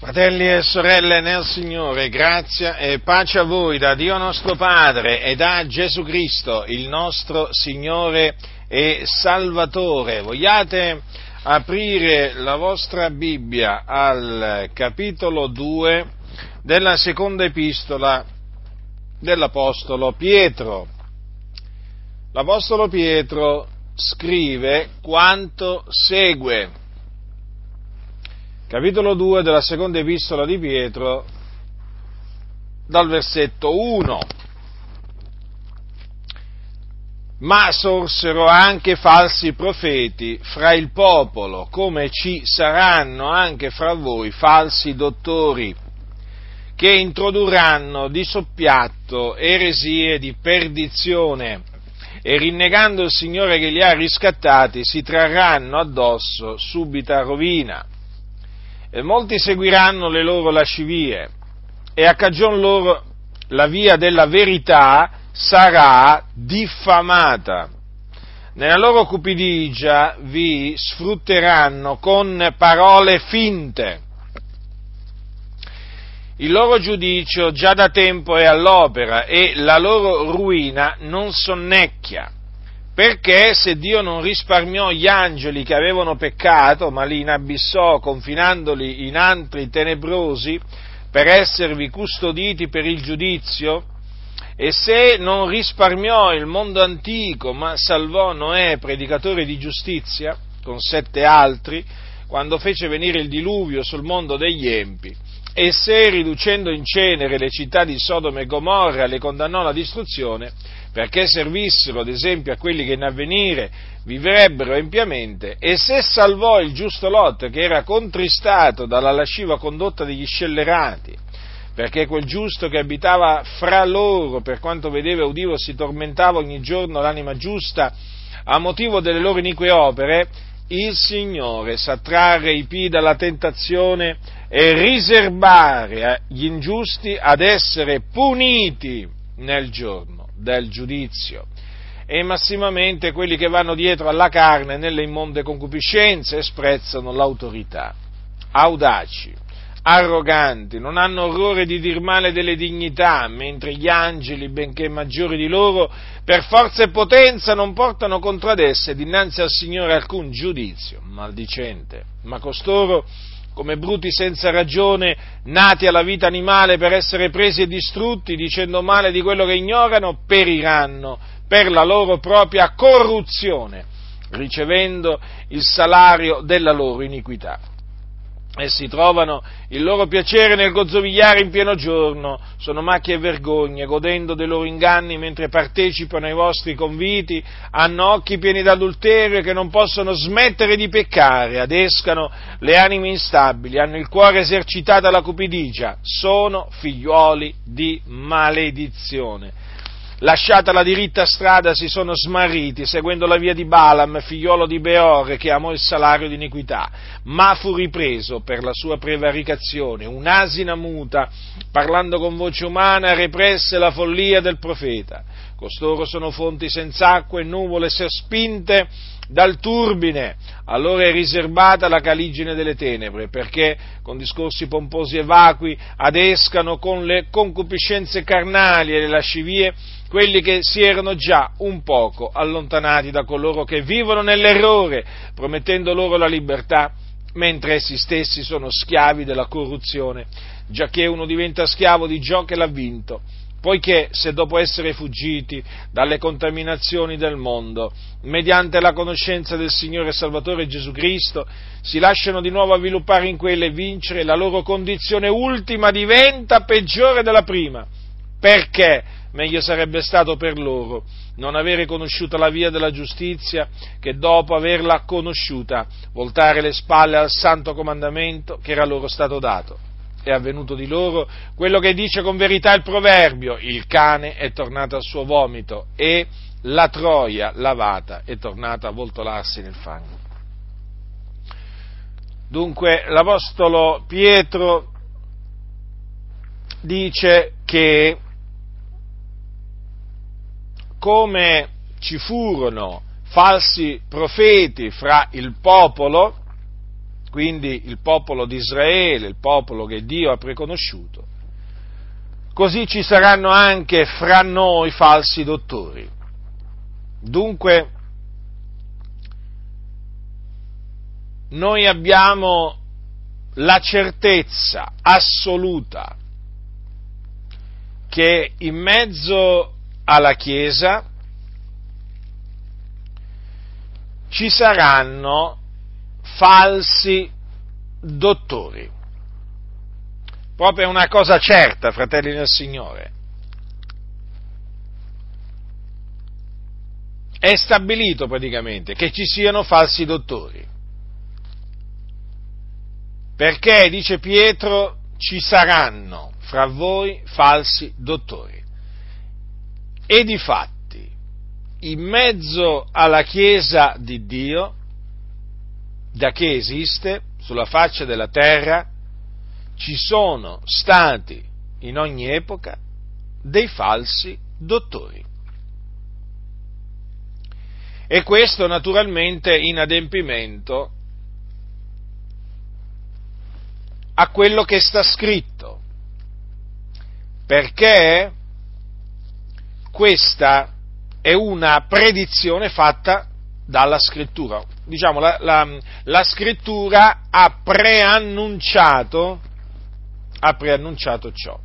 Fratelli e sorelle nel Signore, grazia e pace a voi da Dio nostro Padre e da Gesù Cristo, il nostro Signore e Salvatore. Vogliate aprire la vostra Bibbia al capitolo 2 della seconda epistola dell'Apostolo Pietro. L'Apostolo Pietro scrive quanto segue capitolo 2 della seconda epistola di Pietro, dal versetto 1. Ma sorsero anche falsi profeti fra il popolo, come ci saranno anche fra voi falsi dottori, che introdurranno di soppiatto eresie di perdizione e rinnegando il Signore che li ha riscattati si trarranno addosso subita rovina e molti seguiranno le loro lascivie e a cagion loro la via della verità sarà diffamata. Nella loro cupidigia vi sfrutteranno con parole finte. Il loro giudizio già da tempo è all'opera e la loro ruina non sonnecchia perché se Dio non risparmiò gli angeli che avevano peccato, ma li inabissò confinandoli in antri tenebrosi per esservi custoditi per il giudizio, e se non risparmiò il mondo antico, ma salvò Noè, predicatore di giustizia, con sette altri, quando fece venire il diluvio sul mondo degli empi, e se riducendo in cenere le città di Sodoma e Gomorra le condannò alla distruzione, perché servissero ad esempio a quelli che in avvenire vivrebbero empiamente, e se salvò il giusto Lot che era contristato dalla lasciva condotta degli scellerati, perché quel giusto che abitava fra loro, per quanto vedeva e udiva, si tormentava ogni giorno l'anima giusta a motivo delle loro inique opere, il Signore sa trarre i pi dalla tentazione e riservare gli ingiusti ad essere puniti nel giorno del giudizio e massimamente quelli che vanno dietro alla carne nelle immonde concupiscenze e sprezzano l'autorità. Audaci, arroganti, non hanno orrore di dir male delle dignità, mentre gli angeli, benché maggiori di loro, per forza e potenza non portano contro ad esse dinanzi al Signore alcun giudizio maldicente, ma costoro come bruti senza ragione, nati alla vita animale per essere presi e distrutti, dicendo male di quello che ignorano, periranno per la loro propria corruzione, ricevendo il salario della loro iniquità. Essi trovano il loro piacere nel gozzovigliare in pieno giorno, sono macchie e vergogne, godendo dei loro inganni mentre partecipano ai vostri conviti, hanno occhi pieni d'adulterio che non possono smettere di peccare, adescano le anime instabili, hanno il cuore esercitato alla cupidigia, sono figliuoli di maledizione lasciata la diritta strada, si sono smarriti, seguendo la via di Balaam, figliolo di Beore, che amò il salario di iniquità, ma fu ripreso per la sua prevaricazione. Un'asina muta, parlando con voce umana, represse la follia del profeta. Costoro sono fonti senza acqua e nuvole sospinte dal turbine, allora è riservata la caligine delle tenebre, perché con discorsi pomposi e vacui adescano con le concupiscenze carnali e le lascivie quelli che si erano già un poco allontanati da coloro che vivono nell'errore, promettendo loro la libertà, mentre essi stessi sono schiavi della corruzione, giacché uno diventa schiavo di ciò che l'ha vinto poiché se dopo essere fuggiti dalle contaminazioni del mondo, mediante la conoscenza del Signore Salvatore Gesù Cristo, si lasciano di nuovo avviluppare in quelle e vincere, la loro condizione ultima diventa peggiore della prima. Perché? Meglio sarebbe stato per loro non avere conosciuto la via della giustizia che dopo averla conosciuta voltare le spalle al santo comandamento che era loro stato dato. È avvenuto di loro quello che dice con verità il proverbio, il cane è tornato al suo vomito e la troia lavata è tornata a voltolarsi nel fango. Dunque l'Apostolo Pietro dice che come ci furono falsi profeti fra il popolo, quindi il popolo di Israele, il popolo che Dio ha preconosciuto, così ci saranno anche fra noi falsi dottori. Dunque, noi abbiamo la certezza assoluta che in mezzo alla Chiesa ci saranno falsi dottori. Proprio una cosa certa, fratelli del Signore. È stabilito praticamente che ci siano falsi dottori. Perché, dice Pietro, ci saranno fra voi falsi dottori. E di fatti, in mezzo alla Chiesa di Dio, da che esiste sulla faccia della terra, ci sono stati in ogni epoca dei falsi dottori. E questo naturalmente in adempimento a quello che sta scritto, perché questa è una predizione fatta dalla scrittura. Diciamo, la, la, la scrittura ha preannunciato, ha preannunciato ciò.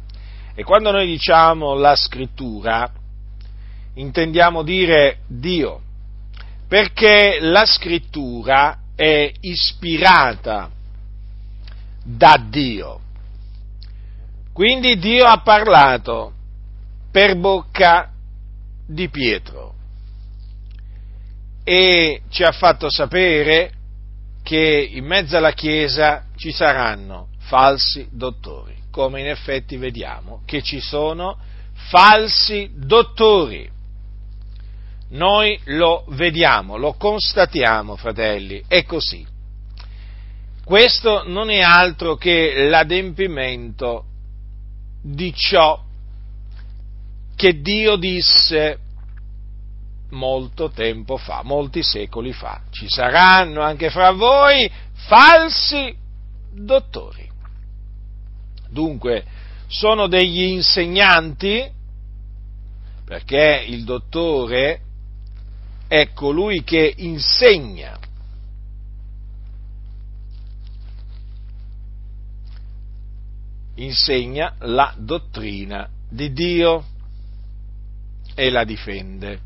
E quando noi diciamo la scrittura, intendiamo dire Dio, perché la scrittura è ispirata da Dio. Quindi Dio ha parlato per bocca di Pietro e ci ha fatto sapere che in mezzo alla Chiesa ci saranno falsi dottori, come in effetti vediamo che ci sono falsi dottori. Noi lo vediamo, lo constatiamo, fratelli, è così. Questo non è altro che l'adempimento di ciò che Dio disse molto tempo fa, molti secoli fa. Ci saranno anche fra voi falsi dottori. Dunque, sono degli insegnanti, perché il dottore è colui che insegna insegna la dottrina di Dio e la difende.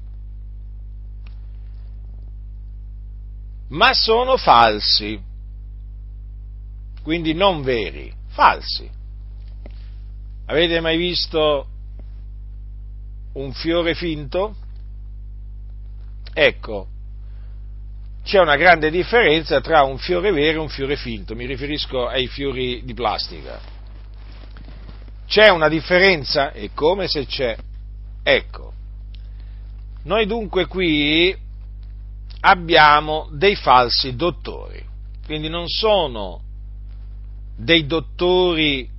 Ma sono falsi, quindi non veri, falsi. Avete mai visto un fiore finto? Ecco, c'è una grande differenza tra un fiore vero e un fiore finto, mi riferisco ai fiori di plastica. C'è una differenza? E come se c'è? Ecco, noi dunque qui abbiamo dei falsi dottori, quindi non sono dei dottori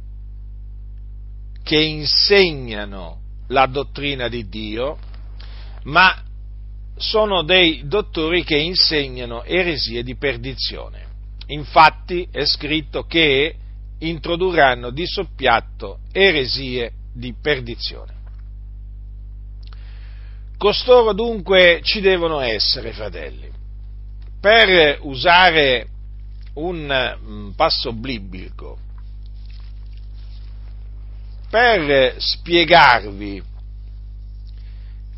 che insegnano la dottrina di Dio, ma sono dei dottori che insegnano eresie di perdizione. Infatti è scritto che introdurranno di soppiatto eresie di perdizione. Costoro dunque ci devono essere, fratelli. Per usare un mm, passo biblico, per spiegarvi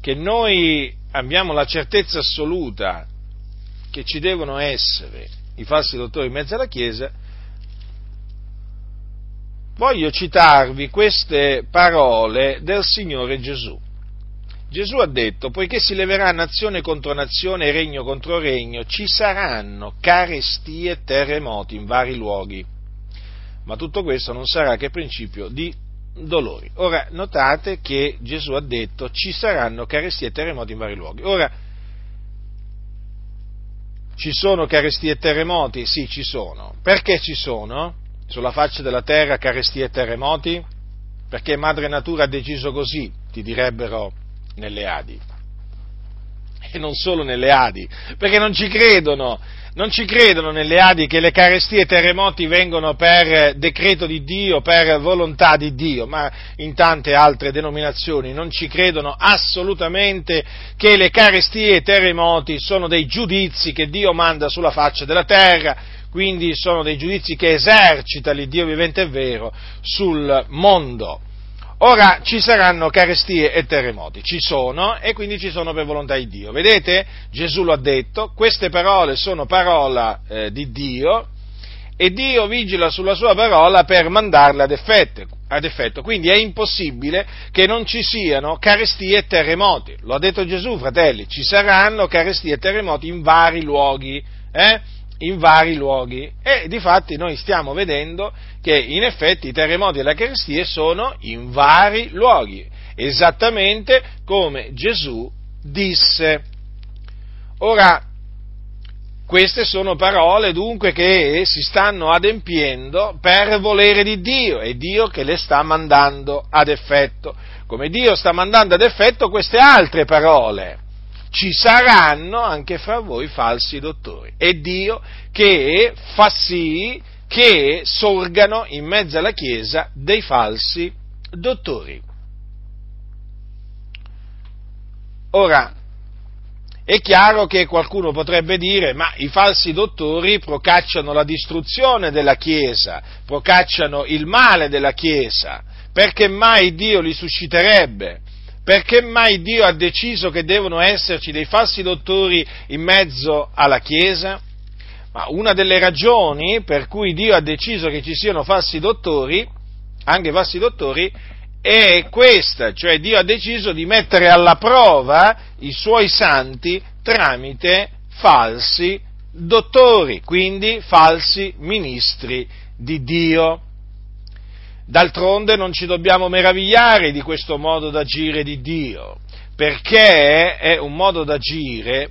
che noi abbiamo la certezza assoluta che ci devono essere i falsi dottori in mezzo alla Chiesa, voglio citarvi queste parole del Signore Gesù. Gesù ha detto, poiché si leverà nazione contro nazione e regno contro regno, ci saranno carestie e terremoti in vari luoghi. Ma tutto questo non sarà che principio di dolori. Ora, notate che Gesù ha detto ci saranno carestie e terremoti in vari luoghi. Ora, ci sono carestie e terremoti? Sì, ci sono. Perché ci sono? sulla faccia della terra carestie e terremoti? Perché madre natura ha deciso così, ti direbbero nelle Adi. E non solo nelle Adi, perché non ci credono non ci credono nelle Adi che le carestie e terremoti vengono per decreto di Dio, per volontà di Dio, ma in tante altre denominazioni non ci credono assolutamente che le carestie e terremoti sono dei giudizi che Dio manda sulla faccia della terra, quindi sono dei giudizi che esercita l'Iddio vivente e vero sul mondo. Ora ci saranno carestie e terremoti, ci sono e quindi ci sono per volontà di Dio. Vedete? Gesù lo ha detto, queste parole sono parola eh, di Dio e Dio vigila sulla sua parola per mandarle ad effetto, ad effetto. Quindi è impossibile che non ci siano carestie e terremoti. Lo ha detto Gesù, fratelli, ci saranno carestie e terremoti in vari luoghi. Eh? In vari luoghi. E di fatti noi stiamo vedendo che in effetti i terremoti e le carestie sono in vari luoghi, esattamente come Gesù disse. Ora, queste sono parole dunque che si stanno adempiendo per volere di Dio, è Dio che le sta mandando ad effetto, come Dio sta mandando ad effetto queste altre parole ci saranno anche fra voi falsi dottori. È Dio che fa sì che sorgano in mezzo alla Chiesa dei falsi dottori. Ora, è chiaro che qualcuno potrebbe dire, ma i falsi dottori procacciano la distruzione della Chiesa, procacciano il male della Chiesa, perché mai Dio li susciterebbe? Perché mai Dio ha deciso che devono esserci dei falsi dottori in mezzo alla Chiesa? Ma una delle ragioni per cui Dio ha deciso che ci siano falsi dottori, anche falsi dottori, è questa, cioè Dio ha deciso di mettere alla prova i suoi santi tramite falsi dottori, quindi falsi ministri di Dio. D'altronde non ci dobbiamo meravigliare di questo modo d'agire di Dio, perché è un modo d'agire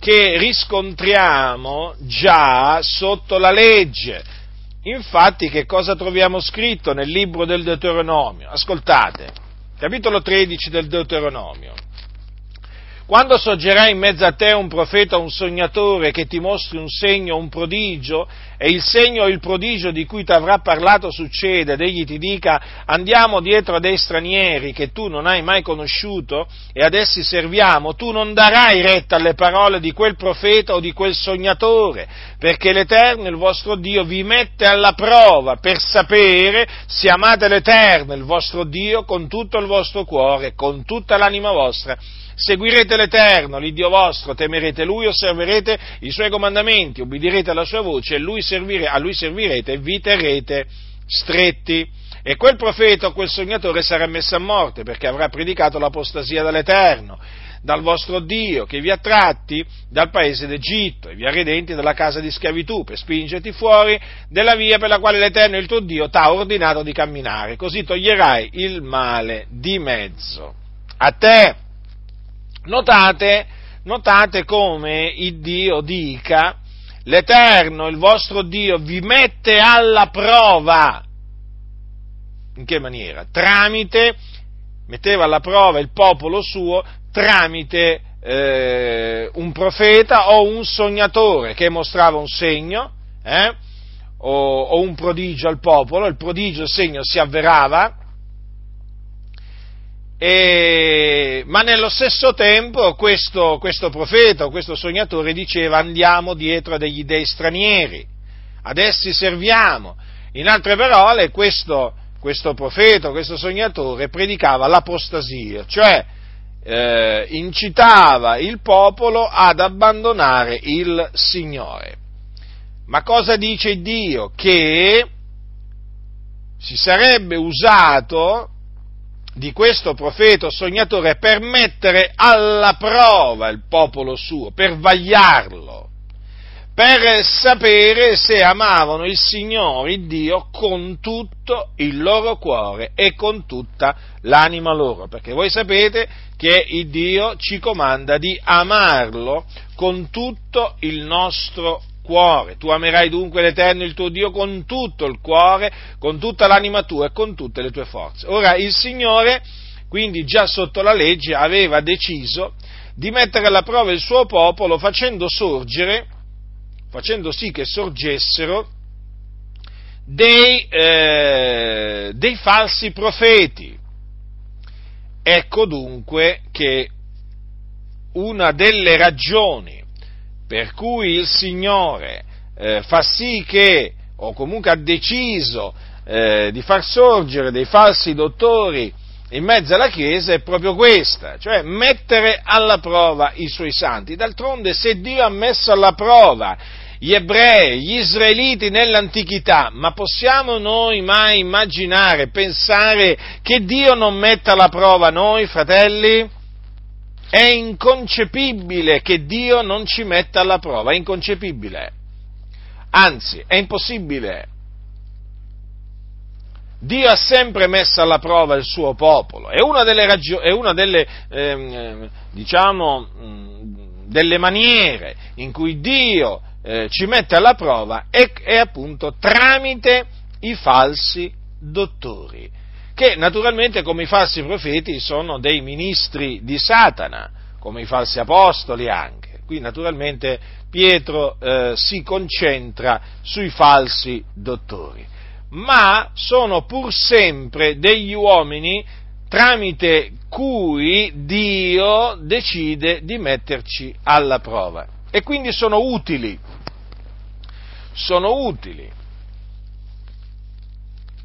che riscontriamo già sotto la legge. Infatti che cosa troviamo scritto nel libro del Deuteronomio? Ascoltate, capitolo 13 del Deuteronomio. Quando sorgerà in mezzo a te un profeta o un sognatore che ti mostri un segno o un prodigio, e il segno o il prodigio di cui ti avrà parlato succede, ed egli ti dica andiamo dietro a dei stranieri che tu non hai mai conosciuto e ad essi serviamo, tu non darai retta alle parole di quel profeta o di quel sognatore, perché l'Eterno, il vostro Dio, vi mette alla prova per sapere se amate l'Eterno, il vostro Dio, con tutto il vostro cuore, con tutta l'anima vostra seguirete l'Eterno, l'Iddio vostro, temerete Lui, osserverete i Suoi comandamenti, ubbidirete alla Sua voce lui servire, a Lui servirete e vi terrete stretti. E quel profeta o quel sognatore sarà messo a morte perché avrà predicato l'apostasia dall'Eterno, dal vostro Dio, che vi ha tratti dal paese d'Egitto e vi ha redenti dalla casa di schiavitù per spingerti fuori della via per la quale l'Eterno, il tuo Dio, t'ha ordinato di camminare. Così toglierai il male di mezzo a te. Notate, notate come il Dio dica, l'Eterno, il vostro Dio, vi mette alla prova. In che maniera? Tramite, metteva alla prova il popolo suo tramite eh, un profeta o un sognatore che mostrava un segno eh, o, o un prodigio al popolo, il prodigio, il segno si avverava, e, ma nello stesso tempo questo, questo profeta, questo sognatore diceva andiamo dietro a degli dei stranieri, ad essi serviamo. In altre parole, questo, questo profeta, questo sognatore predicava l'apostasia, cioè eh, incitava il popolo ad abbandonare il Signore. Ma cosa dice Dio? Che si sarebbe usato di questo profeta sognatore per mettere alla prova il popolo suo, per vagliarlo, per sapere se amavano il Signore, il Dio, con tutto il loro cuore e con tutta l'anima loro, perché voi sapete che il Dio ci comanda di amarlo con tutto il nostro cuore. Tu amerai dunque l'Eterno il tuo Dio con tutto il cuore, con tutta l'anima tua e con tutte le tue forze. Ora il Signore, quindi già sotto la legge, aveva deciso di mettere alla prova il suo popolo facendo sorgere facendo sì che sorgessero dei, eh, dei falsi profeti. Ecco dunque che una delle ragioni per cui il Signore eh, fa sì che, o comunque ha deciso eh, di far sorgere dei falsi dottori in mezzo alla Chiesa è proprio questa, cioè mettere alla prova i suoi santi. D'altronde se Dio ha messo alla prova gli ebrei, gli israeliti nell'antichità, ma possiamo noi mai immaginare, pensare che Dio non metta alla prova noi, fratelli? È inconcepibile che Dio non ci metta alla prova, è inconcepibile. Anzi, è impossibile. Dio ha sempre messo alla prova il suo popolo. È una delle, ragio- è una delle ehm, diciamo, delle maniere in cui Dio eh, ci mette alla prova è, è appunto tramite i falsi dottori, che naturalmente come i falsi profeti sono dei ministri di Satana, come i falsi apostoli anche. Qui naturalmente Pietro eh, si concentra sui falsi dottori, ma sono pur sempre degli uomini tramite cui Dio decide di metterci alla prova e quindi sono utili sono utili.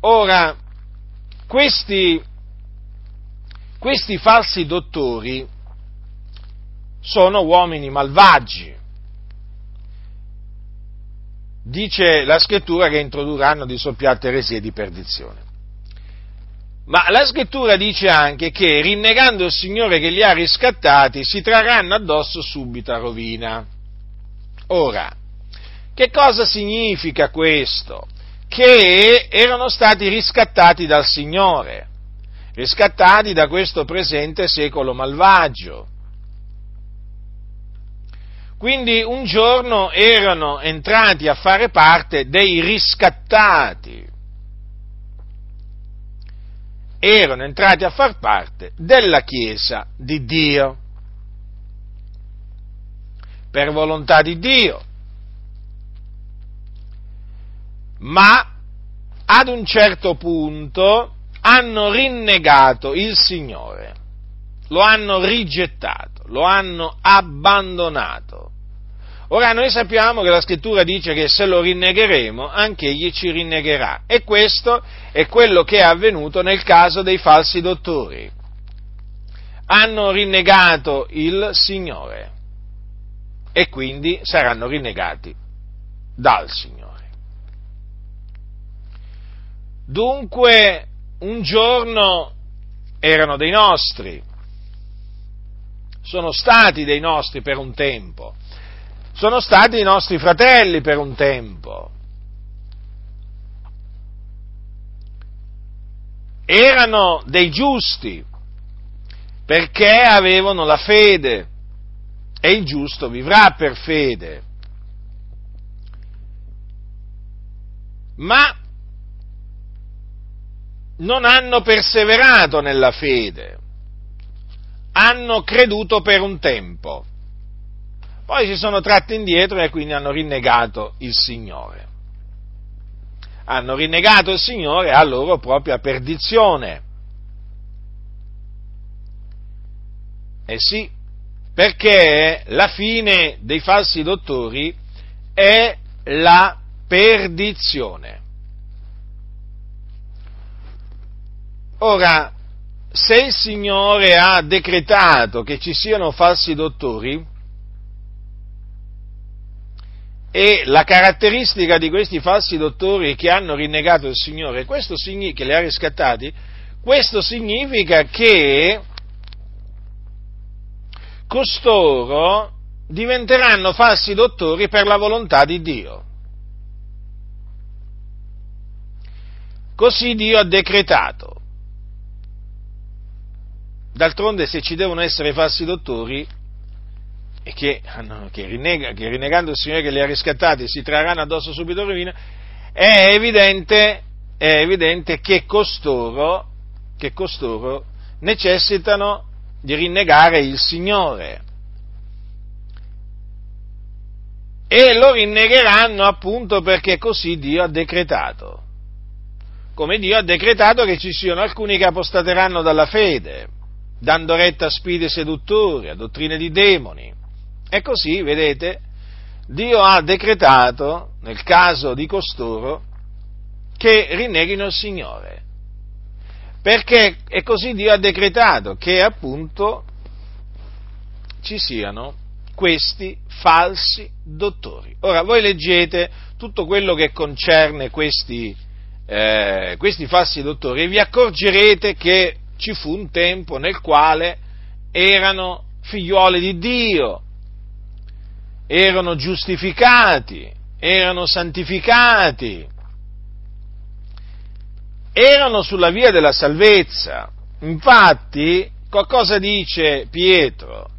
Ora, questi, questi falsi dottori sono uomini malvagi. Dice la scrittura che introdurranno di soppiatte eresie di perdizione. Ma la scrittura dice anche che rinnegando il Signore che li ha riscattati si trarranno addosso subita rovina. Ora, che cosa significa questo? Che erano stati riscattati dal Signore, riscattati da questo presente secolo malvagio. Quindi un giorno erano entrati a fare parte dei riscattati, erano entrati a far parte della Chiesa di Dio, per volontà di Dio ma ad un certo punto hanno rinnegato il Signore, lo hanno rigettato, lo hanno abbandonato. Ora noi sappiamo che la scrittura dice che se lo rinnegheremo, anche egli ci rinnegherà. E questo è quello che è avvenuto nel caso dei falsi dottori. Hanno rinnegato il Signore e quindi saranno rinnegati dal Signore. Dunque, un giorno erano dei nostri, sono stati dei nostri per un tempo, sono stati i nostri fratelli per un tempo. Erano dei giusti perché avevano la fede e il giusto vivrà per fede. Ma non hanno perseverato nella fede, hanno creduto per un tempo, poi si sono tratti indietro e quindi hanno rinnegato il Signore. Hanno rinnegato il Signore a loro propria perdizione. Eh sì, perché la fine dei falsi dottori è la perdizione. Ora, se il Signore ha decretato che ci siano falsi dottori, e la caratteristica di questi falsi dottori che hanno rinnegato il Signore, questo che li ha riscattati, questo significa che costoro diventeranno falsi dottori per la volontà di Dio. Così Dio ha decretato. D'altronde se ci devono essere falsi dottori e che, che, rinnega, che, rinnegando il Signore che li ha riscattati si trarranno addosso subito rovina, è evidente, è evidente che, costoro, che costoro necessitano di rinnegare il Signore. e lo rinnegheranno appunto perché così Dio ha decretato. Come Dio ha decretato che ci siano alcuni che apostateranno dalla fede, dando retta a spiriti seduttori, a dottrine di demoni. E così, vedete, Dio ha decretato, nel caso di costoro, che rinneghino il Signore. Perché è così Dio ha decretato che appunto ci siano questi falsi dottori. Ora, voi leggete tutto quello che concerne questi, eh, questi falsi dottori e vi accorgerete che ci fu un tempo nel quale erano figliuoli di Dio, erano giustificati, erano santificati, erano sulla via della salvezza. Infatti, cosa dice Pietro?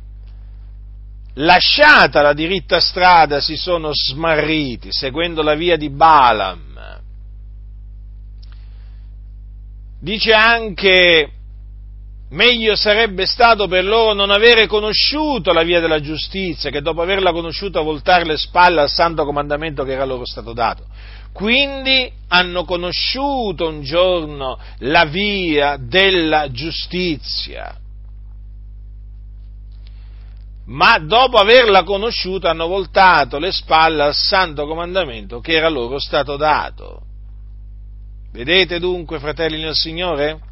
Lasciata la diritta strada si sono smarriti, seguendo la via di Balaam. Dice anche, meglio sarebbe stato per loro non avere conosciuto la via della giustizia, che dopo averla conosciuta voltare le spalle al santo comandamento che era loro stato dato. Quindi hanno conosciuto un giorno la via della giustizia, ma dopo averla conosciuta hanno voltato le spalle al santo comandamento che era loro stato dato. Vedete dunque, fratelli nel Signore?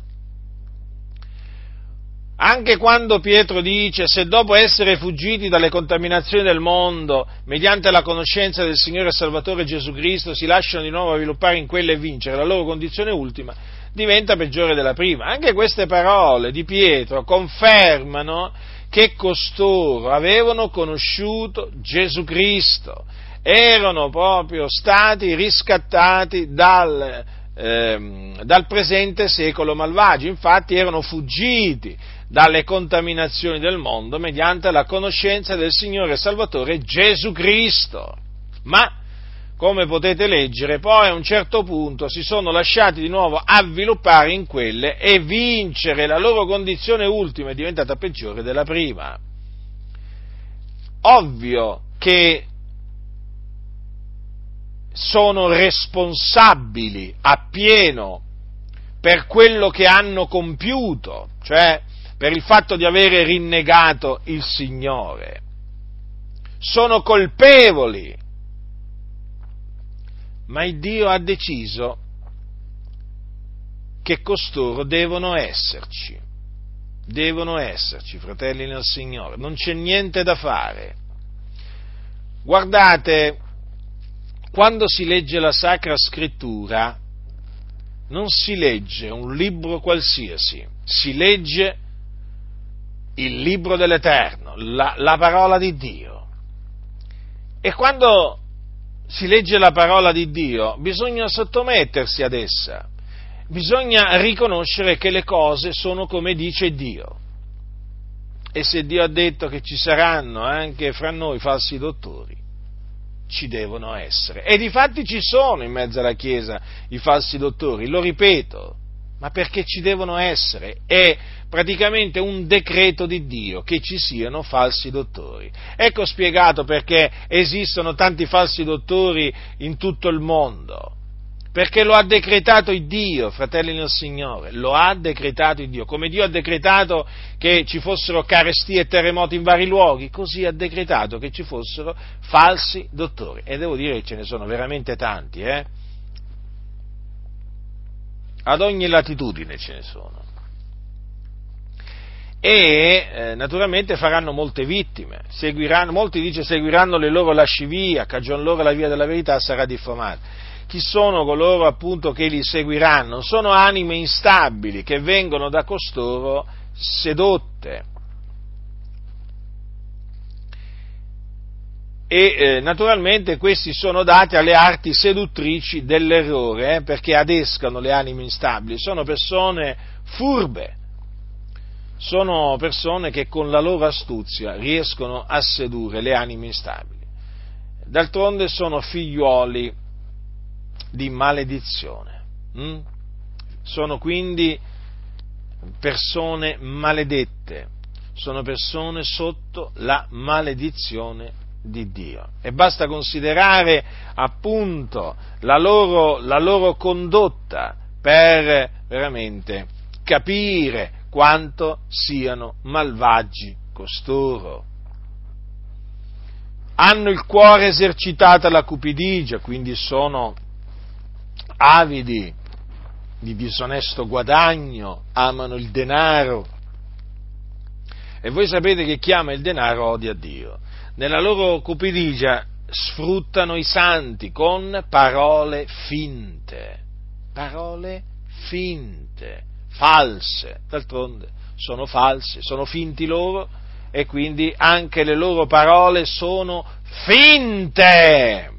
Anche quando Pietro dice se dopo essere fuggiti dalle contaminazioni del mondo, mediante la conoscenza del Signore e Salvatore Gesù Cristo, si lasciano di nuovo sviluppare in quella e vincere la loro condizione ultima, diventa peggiore della prima. Anche queste parole di Pietro confermano che costoro avevano conosciuto Gesù Cristo, erano proprio stati riscattati dal, ehm, dal presente secolo malvagio, infatti erano fuggiti dalle contaminazioni del mondo mediante la conoscenza del Signore Salvatore Gesù Cristo. Ma come potete leggere, poi a un certo punto si sono lasciati di nuovo avviluppare in quelle e vincere, la loro condizione ultima è diventata peggiore della prima. Ovvio che sono responsabili appieno per quello che hanno compiuto, cioè per il fatto di avere rinnegato il Signore. Sono colpevoli ma il Dio ha deciso che costoro devono esserci, devono esserci, fratelli nel Signore, non c'è niente da fare. Guardate, quando si legge la Sacra Scrittura, non si legge un libro qualsiasi, si legge il libro dell'Eterno, la, la parola di Dio. E quando si legge la parola di Dio, bisogna sottomettersi ad essa, bisogna riconoscere che le cose sono come dice Dio. E se Dio ha detto che ci saranno anche fra noi falsi dottori, ci devono essere. E di fatti ci sono in mezzo alla Chiesa i falsi dottori, lo ripeto, ma perché ci devono essere. È praticamente un decreto di Dio che ci siano falsi dottori. Ecco spiegato perché esistono tanti falsi dottori in tutto il mondo. Perché lo ha decretato il Dio, fratelli del Signore, lo ha decretato il Dio. Come Dio ha decretato che ci fossero carestie e terremoti in vari luoghi, così ha decretato che ci fossero falsi dottori. E devo dire che ce ne sono veramente tanti, eh? Ad ogni latitudine ce ne sono. E eh, naturalmente faranno molte vittime, seguiranno, molti dice seguiranno le loro lascivia, cagion loro la via della verità sarà diffamata. Chi sono coloro appunto che li seguiranno? Sono anime instabili che vengono da costoro sedotte e eh, naturalmente questi sono dati alle arti seduttrici dell'errore, eh, perché adescano le anime instabili, sono persone furbe, sono persone che con la loro astuzia riescono a sedurre le anime instabili. D'altronde sono figliuoli di maledizione, hm? sono quindi persone maledette, sono persone sotto la maledizione di Dio. E basta considerare appunto la loro, la loro condotta per veramente capire quanto siano malvagi costoro. Hanno il cuore esercitato alla cupidigia, quindi sono avidi di disonesto guadagno, amano il denaro. E voi sapete che chi ama il denaro odia Dio. Nella loro cupidigia sfruttano i santi con parole finte, parole finte, false, d'altronde sono false, sono finti loro e quindi anche le loro parole sono finte.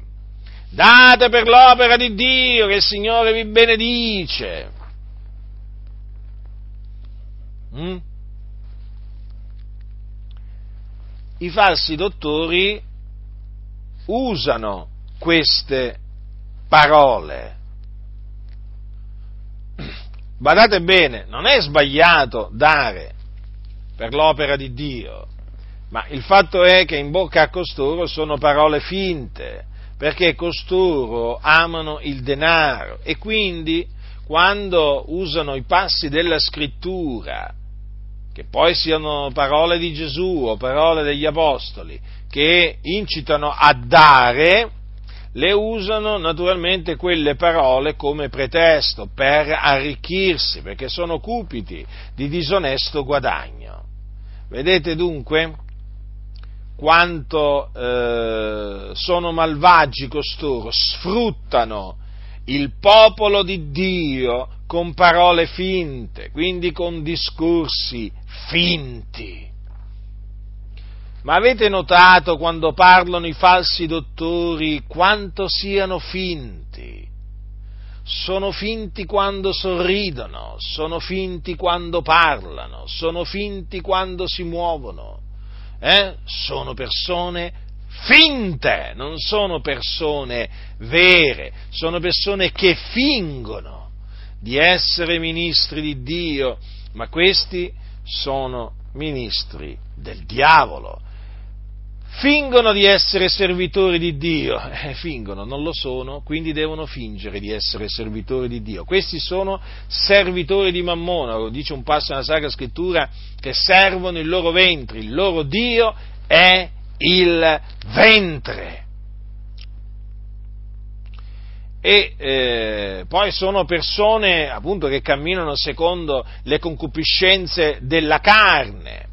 Date per l'opera di Dio, che il Signore vi benedice. Mm? I falsi dottori usano queste parole. Badate bene, non è sbagliato dare per l'opera di Dio, ma il fatto è che in bocca a costoro sono parole finte, perché costoro amano il denaro e quindi quando usano i passi della scrittura, che poi siano parole di Gesù o parole degli apostoli, che incitano a dare, le usano naturalmente quelle parole come pretesto per arricchirsi, perché sono cupiti di disonesto guadagno. Vedete dunque? quanto eh, sono malvagi costoro, sfruttano il popolo di Dio con parole finte, quindi con discorsi finti. Ma avete notato quando parlano i falsi dottori quanto siano finti? Sono finti quando sorridono, sono finti quando parlano, sono finti quando si muovono eh, sono persone finte, non sono persone vere, sono persone che fingono di essere ministri di Dio, ma questi sono ministri del diavolo fingono di essere servitori di Dio, eh, fingono, non lo sono, quindi devono fingere di essere servitori di Dio. Questi sono servitori di Mammona, lo dice un passo nella Sacra Scrittura, che servono il loro ventre, il loro Dio è il ventre. E eh, poi sono persone appunto che camminano secondo le concupiscenze della carne,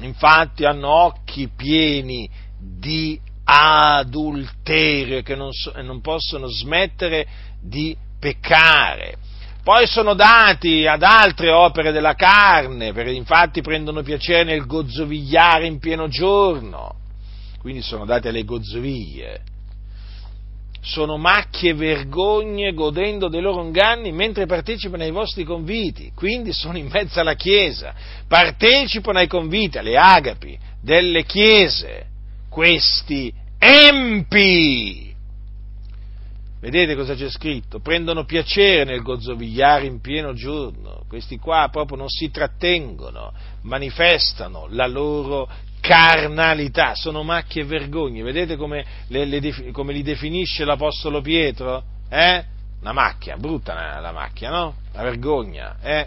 infatti hanno occhi pieni di adulterio che non, so, non possono smettere di peccare. Poi sono dati ad altre opere della carne, perché infatti prendono piacere nel gozzovigliare in pieno giorno, quindi sono dati alle gozzoviglie sono macchie e vergogne godendo dei loro inganni mentre partecipano ai vostri conviti, quindi sono in mezzo alla Chiesa, partecipano ai conviti, alle agapi delle Chiese, questi empi. Vedete cosa c'è scritto? Prendono piacere nel gozzovigliare in pieno giorno, questi qua proprio non si trattengono, manifestano la loro carnalità, sono macchie e vergogne. Vedete come, le, le, come li definisce l'Apostolo Pietro? Eh? Una macchia, brutta la macchia, no? La vergogna, eh?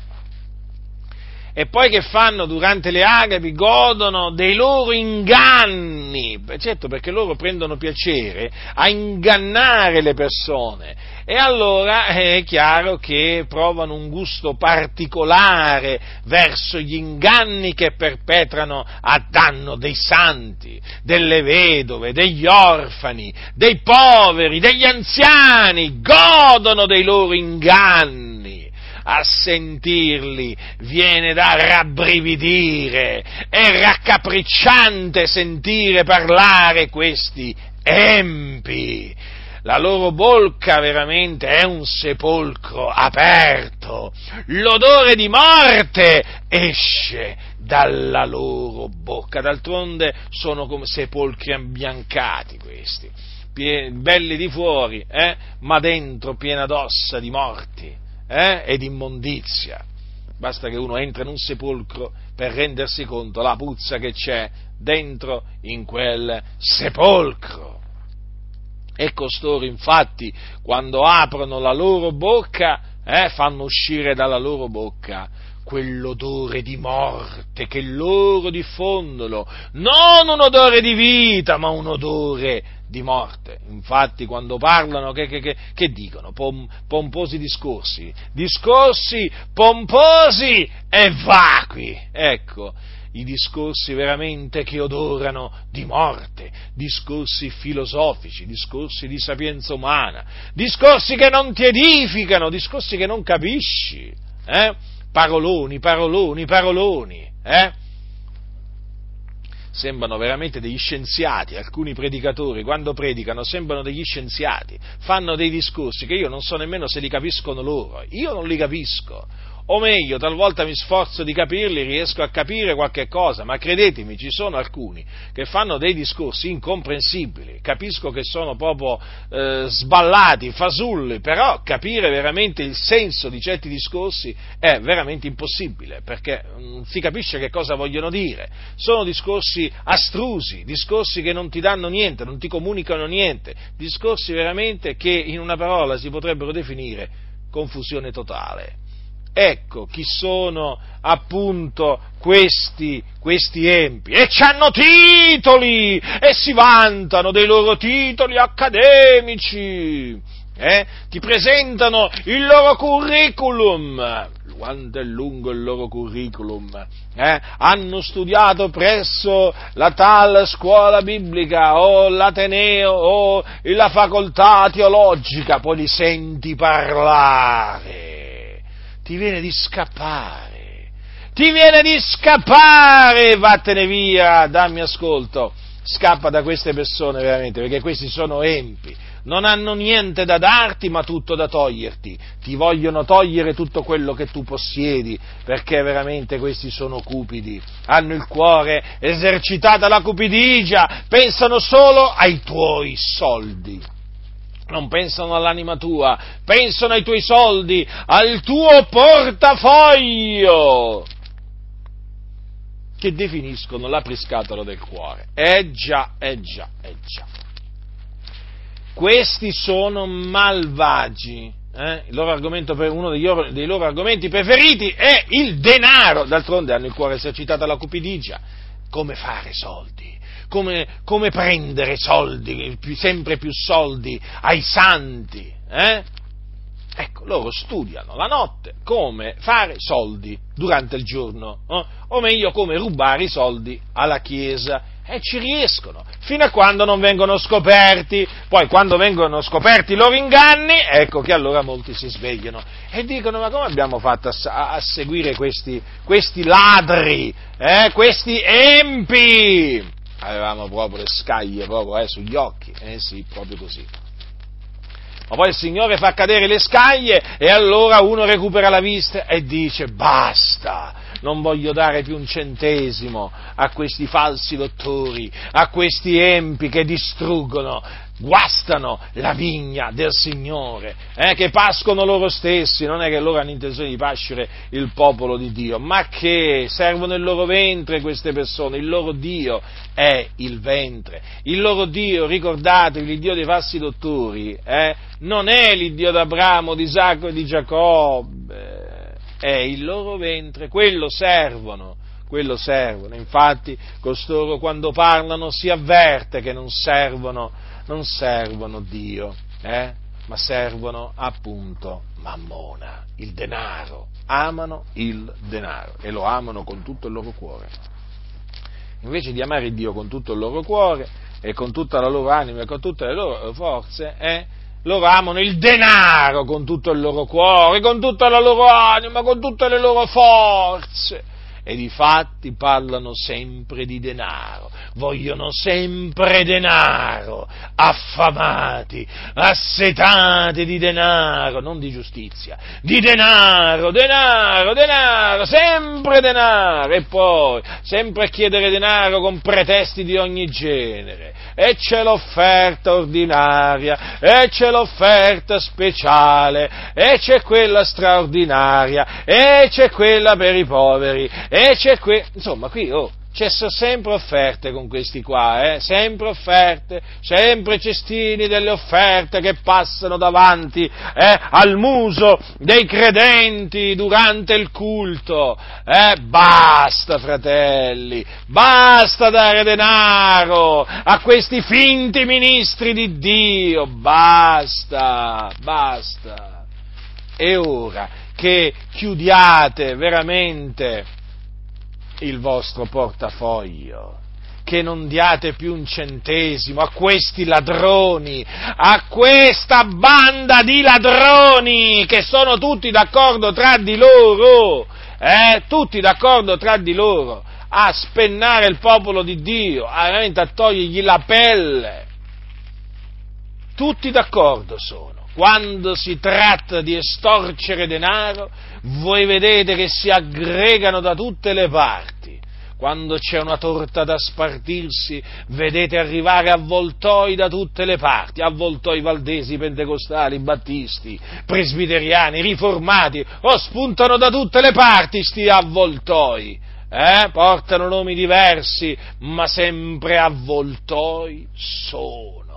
E poi che fanno? Durante le agapi? Godono dei loro inganni, certo perché loro prendono piacere a ingannare le persone. E allora è chiaro che provano un gusto particolare verso gli inganni che perpetrano a danno dei santi, delle vedove, degli orfani, dei poveri, degli anziani, godono dei loro inganni a sentirli viene da rabbrividire, è raccapricciante sentire parlare questi empi. La loro bocca veramente è un sepolcro aperto, l'odore di morte esce dalla loro bocca, d'altronde sono come sepolcri ambiancati questi, belli di fuori, eh? ma dentro piena d'ossa di morti eh, ed immondizia. basta che uno entra in un sepolcro per rendersi conto la puzza che c'è dentro in quel sepolcro. E costoro infatti, quando aprono la loro bocca, eh, fanno uscire dalla loro bocca quell'odore di morte che loro diffondono, non un odore di vita, ma un odore di morte. Infatti quando parlano che, che, che, che dicono? Pom, pomposi discorsi, discorsi pomposi e vacui. Ecco, i discorsi veramente che odorano di morte, discorsi filosofici, discorsi di sapienza umana, discorsi che non ti edificano, discorsi che non capisci. Eh? Paroloni, paroloni, paroloni. Eh? sembrano veramente degli scienziati, alcuni predicatori quando predicano sembrano degli scienziati, fanno dei discorsi che io non so nemmeno se li capiscono loro, io non li capisco, o meglio, talvolta mi sforzo di capirli, riesco a capire qualche cosa, ma credetemi, ci sono alcuni che fanno dei discorsi incomprensibili, capisco che sono proprio eh, sballati, fasulli, però capire veramente il senso di certi discorsi è veramente impossibile, perché non si capisce che cosa vogliono dire, sono discorsi astrusi, discorsi che non ti danno niente, non ti comunicano niente, discorsi veramente che in una parola si potrebbero definire confusione totale. Ecco chi sono appunto questi, questi empi. E hanno titoli e si vantano dei loro titoli accademici. Eh? Ti presentano il loro curriculum. Quanto è lungo il loro curriculum? Eh? Hanno studiato presso la tal scuola biblica o l'Ateneo o la facoltà teologica, poi li senti parlare ti viene di scappare, ti viene di scappare, vattene via, dammi ascolto, scappa da queste persone veramente, perché questi sono empi, non hanno niente da darti ma tutto da toglierti, ti vogliono togliere tutto quello che tu possiedi, perché veramente questi sono cupidi, hanno il cuore esercitata la cupidigia, pensano solo ai tuoi soldi non pensano all'anima tua, pensano ai tuoi soldi, al tuo portafoglio, che definiscono la priscatola del cuore. Eh già, eh già, eh già. Questi sono malvagi. Eh? Loro uno degli, dei loro argomenti preferiti è il denaro. D'altronde hanno il cuore esercitato alla cupidigia. Come fare soldi? Come, come prendere soldi, sempre più soldi ai santi. Eh? Ecco, loro studiano la notte come fare soldi durante il giorno, eh? o meglio come rubare i soldi alla Chiesa. E ci riescono, fino a quando non vengono scoperti. Poi quando vengono scoperti i loro inganni, ecco che allora molti si svegliano e dicono ma come abbiamo fatto a, a seguire questi, questi ladri, eh? questi empi? Avevamo proprio le scaglie proprio, eh, sugli occhi, eh sì, proprio così. Ma poi il Signore fa cadere le scaglie e allora uno recupera la vista e dice basta, non voglio dare più un centesimo a questi falsi dottori, a questi empi che distruggono guastano la vigna del Signore, eh, che pascono loro stessi, non è che loro hanno intenzione di pascere il popolo di Dio, ma che servono il loro ventre queste persone, il loro Dio è il ventre, il loro Dio, ricordatevi, il Dio dei falsi dottori, eh, non è l'Iddio d'Abramo, di Isacco e di Giacobbe, è il loro ventre, quello servono quello servono. Infatti, costoro quando parlano si avverte che non servono non servono Dio, eh? ma servono appunto Mammona, il denaro. Amano il denaro e lo amano con tutto il loro cuore. Invece di amare Dio con tutto il loro cuore e con tutta la loro anima e con tutte le loro forze, eh, loro amano il denaro con tutto il loro cuore, con tutta la loro anima, con tutte le loro forze ed i fatti parlano sempre di denaro, vogliono sempre denaro, affamati, assetati di denaro, non di giustizia, di denaro, denaro, denaro, sempre denaro, e poi sempre a chiedere denaro con pretesti di ogni genere, e c'è l'offerta ordinaria, e c'è l'offerta speciale, e c'è quella straordinaria, e c'è quella per i poveri, e c'è que... insomma qui, oh, c'è sempre offerte con questi qua, eh? sempre offerte, sempre cestini delle offerte che passano davanti eh? al muso dei credenti durante il culto. Eh? Basta, fratelli, basta dare denaro a questi finti ministri di Dio, basta, basta. E ora che chiudiate veramente il vostro portafoglio, che non diate più un centesimo a questi ladroni, a questa banda di ladroni che sono tutti d'accordo tra di loro, eh, tutti d'accordo tra di loro, a spennare il popolo di Dio, a, a togliergli la pelle. Tutti d'accordo sono. Quando si tratta di estorcere denaro, voi vedete che si aggregano da tutte le parti. Quando c'è una torta da spartirsi, vedete arrivare avvoltoi da tutte le parti, avvoltoi valdesi, pentecostali, battisti, presbiteriani, riformati, o spuntano da tutte le parti sti avvoltoi. Eh? Portano nomi diversi, ma sempre avvoltoi sono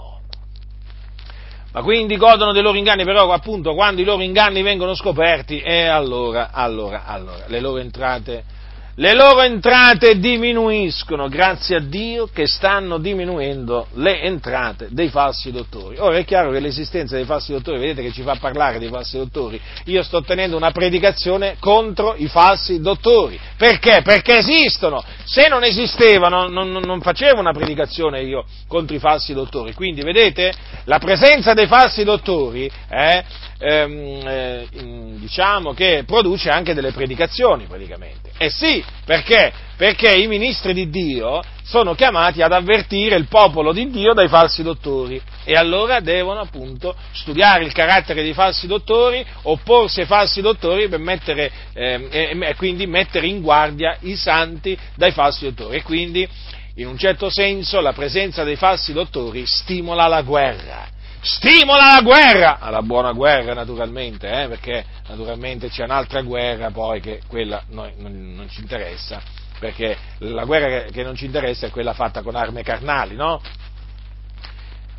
ma quindi godono dei loro inganni, però appunto quando i loro inganni vengono scoperti, e allora, allora, allora, le loro entrate le loro entrate diminuiscono, grazie a Dio che stanno diminuendo le entrate dei falsi dottori. Ora è chiaro che l'esistenza dei falsi dottori, vedete che ci fa parlare dei falsi dottori, io sto tenendo una predicazione contro i falsi dottori. Perché? Perché esistono. Se non esistevano non, non facevo una predicazione io contro i falsi dottori. Quindi vedete, la presenza dei falsi dottori eh, ehm, eh, diciamo che produce anche delle predicazioni praticamente. Eh sì, perché? Perché i ministri di Dio sono chiamati ad avvertire il popolo di Dio dai falsi dottori e allora devono appunto studiare il carattere dei falsi dottori, opporsi ai falsi dottori mettere, eh, e quindi mettere in guardia i santi dai falsi dottori. E quindi, in un certo senso, la presenza dei falsi dottori stimola la guerra stimola la guerra, alla buona guerra naturalmente, eh, perché naturalmente c'è un'altra guerra poi che quella noi, non, non, ci interessa, perché la guerra che non ci interessa è quella fatta con armi carnali, no?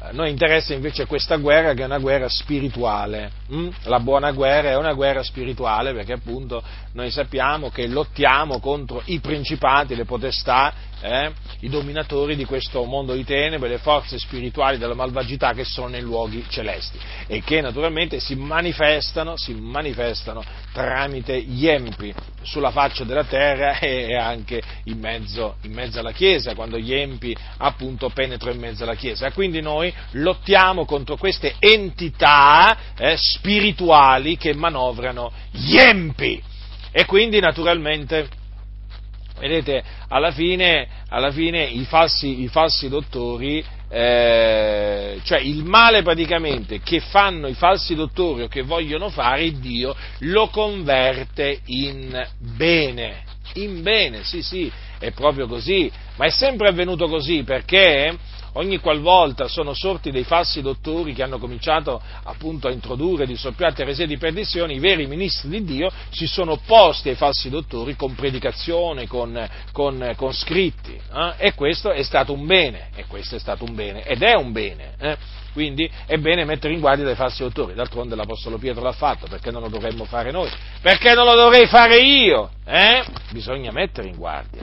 A noi interessa invece questa guerra che è una guerra spirituale. Hm? La buona guerra è una guerra spirituale perché appunto noi sappiamo che lottiamo contro i principati, le potestà, eh, i dominatori di questo mondo di tenebre, le forze spirituali della malvagità che sono nei luoghi celesti e che naturalmente si manifestano, si manifestano tramite gli empi sulla faccia della terra e anche in mezzo, in mezzo alla Chiesa, quando gli empi appunto penetrano in mezzo alla Chiesa. Quindi noi lottiamo contro queste entità eh, spirituali che manovrano gli empi. E quindi naturalmente vedete, alla fine, alla fine i, falsi, i, falsi, dottori, eh, cioè il male praticamente che fanno i falsi dottori o che vogliono fare, Dio lo converte in bene. In bene, sì, sì, è proprio così, ma è sempre avvenuto così perché ogni qualvolta sono sorti dei falsi dottori che hanno cominciato appunto a introdurre di soppiatti eresie di perdizione, i veri ministri di Dio si sono opposti ai falsi dottori con predicazione, con, con, con scritti, eh? e questo è stato un bene, e questo è stato un bene, ed è un bene. Eh? Quindi è bene mettere in guardia dai falsi dottori, d'altronde l'Apostolo Pietro l'ha fatto, perché non lo dovremmo fare noi? Perché non lo dovrei fare io? Eh? Bisogna mettere in guardia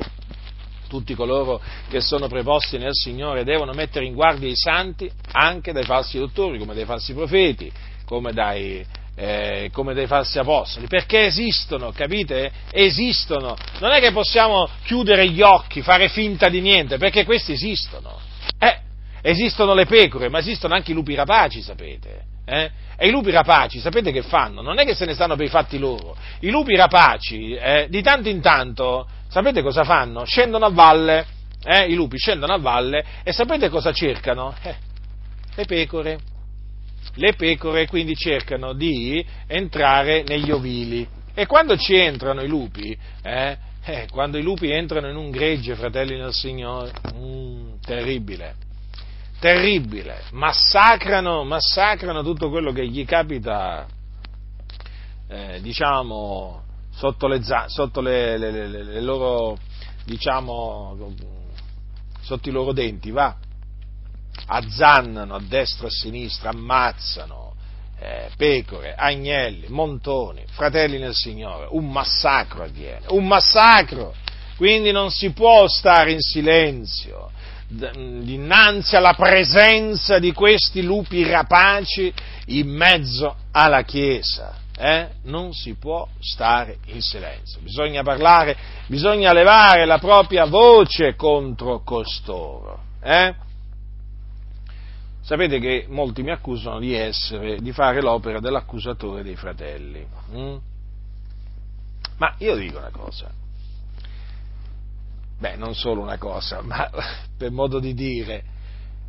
tutti coloro che sono preposti nel Signore devono mettere in guardia i santi anche dai falsi dottori, come dai falsi profeti, come dai, eh, come dei falsi apostoli, perché esistono, capite? Esistono. Non è che possiamo chiudere gli occhi, fare finta di niente, perché questi esistono. Eh, esistono le pecore, ma esistono anche i lupi rapaci, sapete? Eh? E i lupi rapaci, sapete che fanno? Non è che se ne stanno per i fatti loro. I lupi rapaci, eh, di tanto in tanto, sapete cosa fanno? Scendono a valle, eh, i lupi scendono a valle e sapete cosa cercano? Eh, le pecore. Le pecore quindi cercano di entrare negli ovili e quando ci entrano i lupi, eh, eh, quando i lupi entrano in un gregge, fratelli del Signore, mm, terribile, terribile, massacrano, massacrano tutto quello che gli capita, eh, diciamo, sotto, le, sotto le, le, le, loro, diciamo, sotto i loro denti, va, azzannano a destra e a sinistra, ammazzano, eh, pecore, agnelli, montoni, fratelli nel Signore, un massacro avviene, un massacro, quindi non si può stare in silenzio, dinanzi alla presenza di questi lupi rapaci in mezzo alla Chiesa. Eh? Non si può stare in silenzio, bisogna parlare, bisogna levare la propria voce contro costoro. Eh? Sapete che molti mi accusano di essere, di fare l'opera dell'accusatore dei fratelli. Mm? Ma io dico una cosa, beh, non solo una cosa, ma per modo di dire,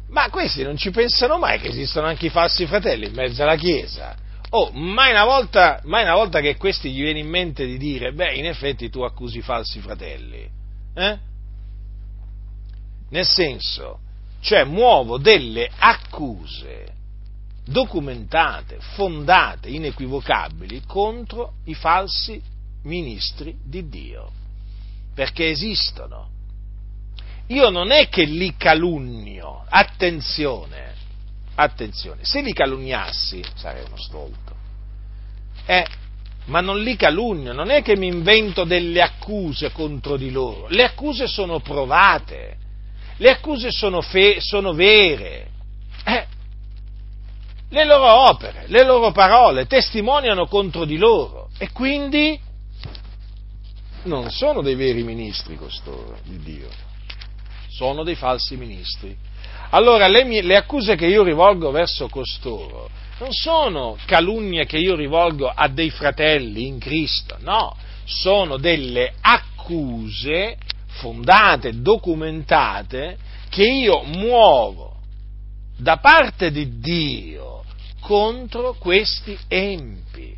ma questi non ci pensano mai che esistono anche i falsi fratelli in mezzo alla Chiesa. Oh, mai una volta, mai una volta che questi gli viene in mente di dire, beh, in effetti tu accusi falsi fratelli. Eh? Nel senso, cioè muovo delle accuse documentate, fondate, inequivocabili contro i falsi ministri di Dio perché esistono. Io non è che li calunnio, attenzione, attenzione, se li calunniassi sarei uno stolto. Eh, ma non li calunnio, non è che mi invento delle accuse contro di loro, le accuse sono provate, le accuse sono, fe- sono vere. Eh, le loro opere, le loro parole testimoniano contro di loro e quindi non sono dei veri ministri costoro di Dio, sono dei falsi ministri. Allora le, mie, le accuse che io rivolgo verso costoro non sono calunnie che io rivolgo a dei fratelli in Cristo, no, sono delle accuse fondate, documentate, che io muovo da parte di Dio contro questi empi.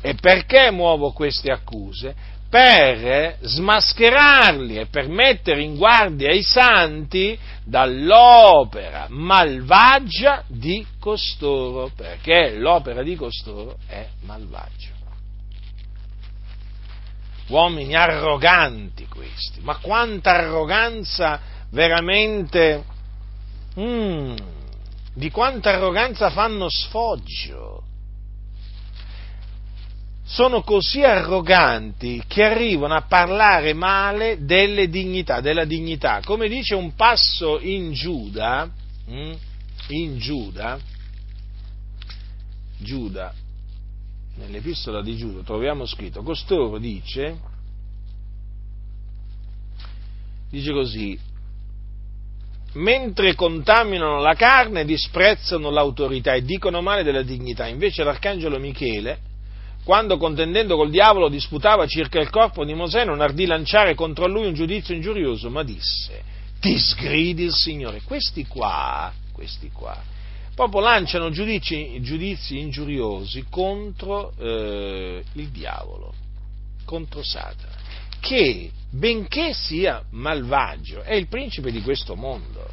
E perché muovo queste accuse? Per smascherarli e per mettere in guardia i santi dall'opera malvagia di costoro, perché l'opera di costoro è malvagia. Uomini arroganti questi, ma quanta arroganza veramente... Mm, di quanta arroganza fanno sfoggio sono così arroganti che arrivano a parlare male delle dignità, della dignità. Come dice un passo in Giuda, mm, in Giuda, Giuda, nell'epistola di Giuda troviamo scritto, costoro dice, dice così, mentre contaminano la carne disprezzano l'autorità e dicono male della dignità, invece l'arcangelo Michele, quando contendendo col diavolo disputava circa il corpo di Mosè, non ardì lanciare contro lui un giudizio ingiurioso, ma disse, ti sgridi il Signore. Questi qua, questi qua, proprio lanciano giudizi, giudizi ingiuriosi contro eh, il diavolo, contro Satana, che, benché sia malvagio, è il principe di questo mondo.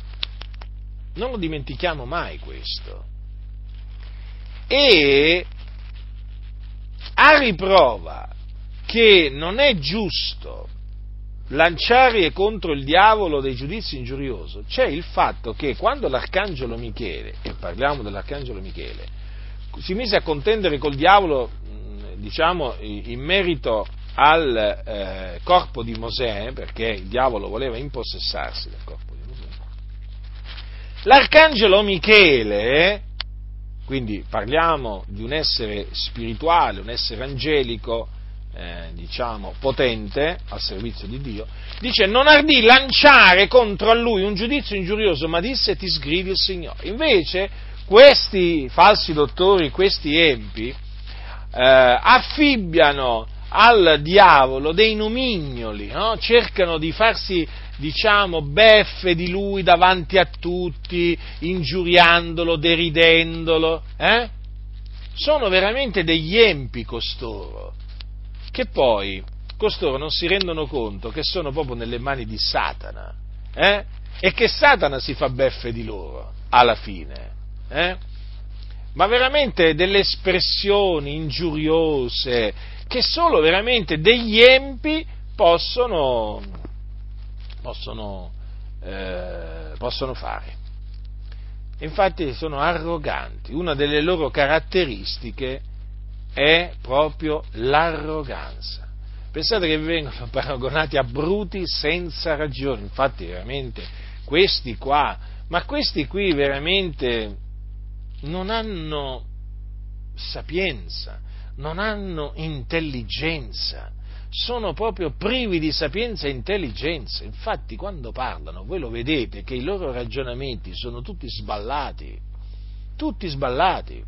Non lo dimentichiamo mai questo. E a riprova che non è giusto lanciare contro il diavolo dei giudizi ingiuriosi, c'è il fatto che quando l'arcangelo Michele, e parliamo dell'arcangelo Michele, si mise a contendere col diavolo, diciamo, in merito al eh, corpo di Mosè, perché il diavolo voleva impossessarsi del corpo di Mosè, l'arcangelo Michele quindi parliamo di un essere spirituale, un essere angelico, eh, diciamo, potente al servizio di Dio, dice non ardì lanciare contro lui un giudizio ingiurioso, ma disse ti sgridi il Signore. Invece questi falsi dottori, questi empi, eh, affibbiano al diavolo dei nomignoli, no? cercano di farsi, diciamo, beffe di lui davanti a tutti, ingiuriandolo, deridendolo. Eh? Sono veramente degli empi costoro, che poi costoro non si rendono conto che sono proprio nelle mani di Satana eh? e che Satana si fa beffe di loro alla fine. Eh? Ma veramente delle espressioni ingiuriose che solo veramente degli empi possono, possono, eh, possono fare. Infatti sono arroganti, una delle loro caratteristiche è proprio l'arroganza. Pensate che vengono paragonati a bruti senza ragione, infatti veramente questi qua, ma questi qui veramente non hanno sapienza, non hanno intelligenza, sono proprio privi di sapienza e intelligenza. Infatti quando parlano, voi lo vedete che i loro ragionamenti sono tutti sballati, tutti sballati.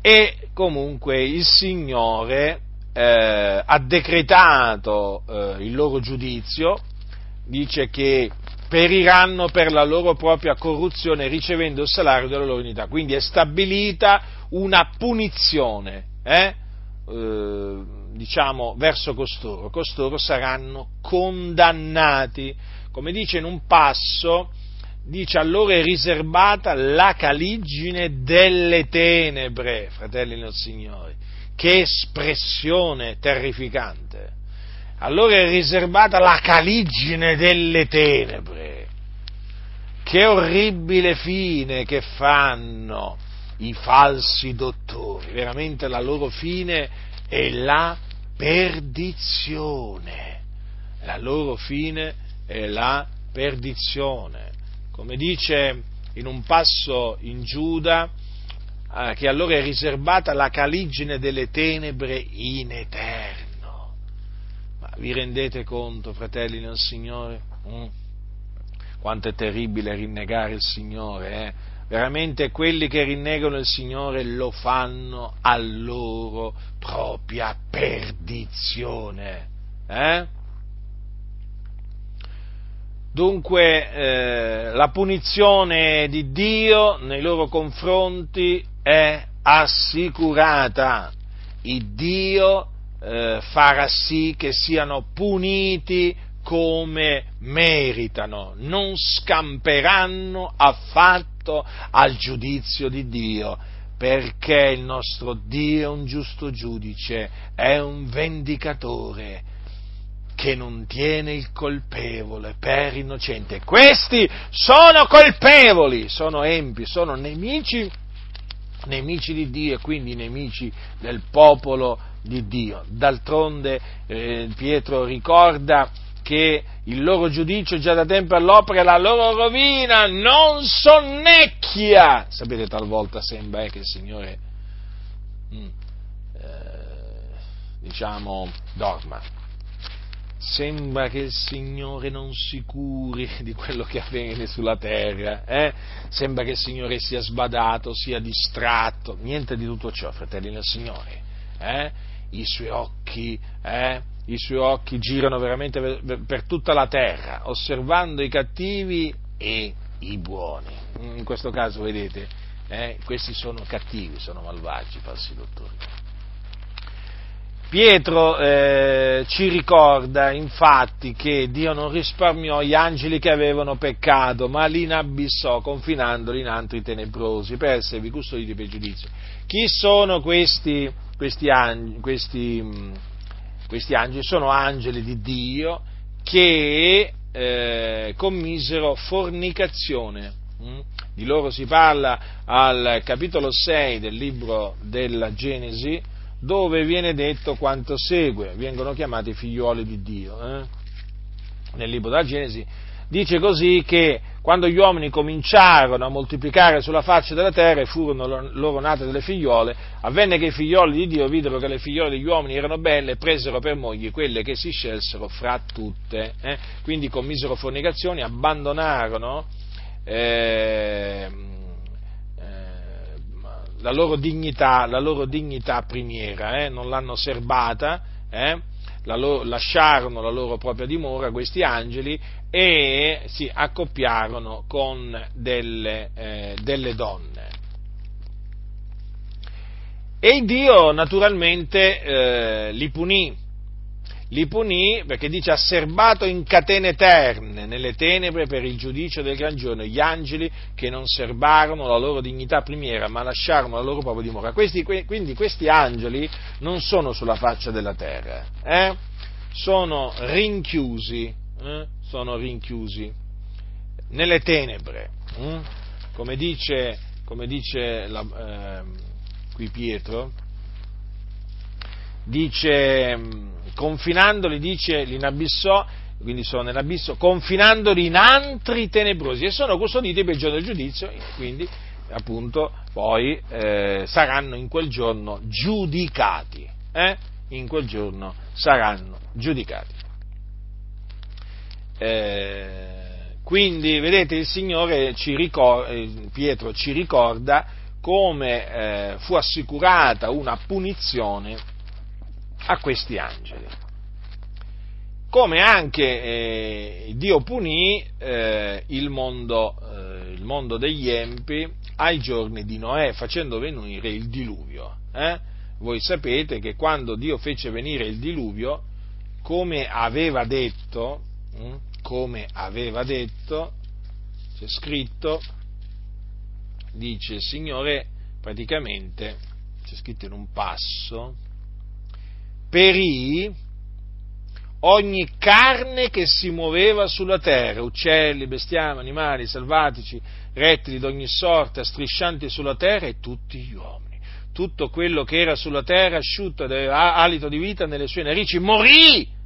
E comunque il Signore eh, ha decretato eh, il loro giudizio, dice che periranno per la loro propria corruzione ricevendo il salario della loro unità. Quindi è stabilita una punizione, eh, eh, diciamo, verso costoro. Costoro saranno condannati. Come dice in un passo, dice a loro è riservata la caligine delle tenebre, fratelli del Signore. Che espressione terrificante. A loro è riservata la caligine delle tenebre. Che orribile fine che fanno i falsi dottori. Veramente la loro fine è la perdizione. La loro fine è la perdizione come dice in un passo in Giuda, eh, che allora è riservata la caligine delle tenebre in eterno. Ma vi rendete conto, fratelli nel Signore? Mm? Quanto è terribile rinnegare il Signore, eh? Veramente quelli che rinnegano il Signore lo fanno a loro propria perdizione. Eh? Dunque eh, la punizione di Dio nei loro confronti è assicurata. Il Dio eh, farà sì che siano puniti come meritano, non scamperanno affatto al giudizio di Dio, perché il nostro Dio è un giusto giudice, è un vendicatore che non tiene il colpevole per innocente. Questi sono colpevoli, sono empi, sono nemici, nemici di Dio e quindi nemici del popolo di Dio. D'altronde eh, Pietro ricorda che il loro giudizio già da tempo all'opera e la loro rovina non sonnecchia. Sapete, talvolta sembra eh, che il Signore, mm, eh, diciamo, dorma sembra che il Signore non si curi di quello che avviene sulla terra, eh? sembra che il Signore sia sbadato, sia distratto, niente di tutto ciò, fratelli del Signore. Eh? I, suoi occhi, eh? I suoi occhi girano veramente per tutta la terra, osservando i cattivi e i buoni. In questo caso, vedete, eh? questi sono cattivi, sono malvagi, falsi dottori. Pietro eh, ci ricorda infatti che Dio non risparmiò gli angeli che avevano peccato, ma li inabissò confinandoli in antri tenebrosi per esservi custoditi per giudizio. Chi sono questi, questi, questi, mm, questi angeli? Sono angeli di Dio che eh, commisero fornicazione. Mm? Di loro si parla al capitolo 6 del libro della Genesi, dove viene detto quanto segue, vengono chiamati figliuoli di Dio. Eh? Nel libro della Genesi dice così che quando gli uomini cominciarono a moltiplicare sulla faccia della terra e furono loro nate delle figliole, avvenne che i figlioli di Dio videro che le figliole degli uomini erano belle e presero per mogli quelle che si scelsero fra tutte. Eh? Quindi commisero fornicazioni, abbandonarono eh, la loro dignità, la loro dignità primiera, eh, non l'hanno serbata, eh, la loro, lasciarono la loro propria dimora questi angeli e si accoppiarono con delle, eh, delle donne. E Dio naturalmente eh, li punì, li punì perché dice ha serbato in catene eterne nelle tenebre per il giudizio del gran giorno gli angeli che non serbarono la loro dignità primiera ma lasciarono la loro propria dimora. Questi, quindi questi angeli non sono sulla faccia della terra, eh? sono rinchiusi, eh? sono rinchiusi nelle tenebre, hm? come dice, come dice la, eh, qui Pietro, dice, confinandoli, dice, li inabissò, quindi sono nell'abisso, confinandoli in antri tenebrosi e sono custoditi per il giorno del giudizio, quindi appunto poi eh, saranno in quel giorno giudicati, eh? in quel giorno saranno giudicati. Eh, quindi vedete il Signore ci ricorda, eh, Pietro ci ricorda come eh, fu assicurata una punizione a questi angeli. Come anche eh, Dio punì eh, il, mondo, eh, il, mondo, degli empi ai giorni di Noè, facendo venire il diluvio. Eh. Voi sapete che quando Dio fece venire il diluvio, come aveva detto, hm, come aveva detto, c'è scritto, dice il Signore praticamente, c'è scritto in un passo, perì ogni carne che si muoveva sulla terra, uccelli, bestiame, animali, selvatici, rettili d'ogni sorta, striscianti sulla terra e tutti gli uomini. Tutto quello che era sulla terra asciutto ed aveva alito di vita nelle sue narici morì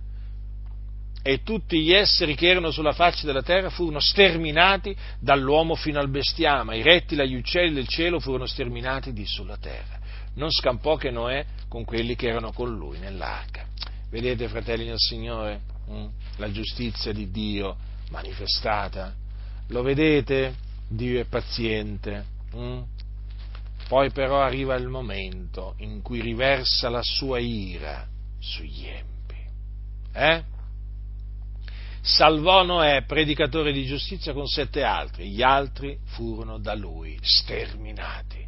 e tutti gli esseri che erano sulla faccia della terra furono sterminati dall'uomo fino al bestiame, i rettili e gli uccelli del cielo furono sterminati di sulla terra. Non scampò che Noè con quelli che erano con lui nell'arca. Vedete, fratelli del Signore, hm? la giustizia di Dio manifestata? Lo vedete? Dio è paziente. Hm? Poi però arriva il momento in cui riversa la sua ira sugli empi. Eh? salvò Noè, predicatore di giustizia, con sette altri, gli altri furono da lui sterminati.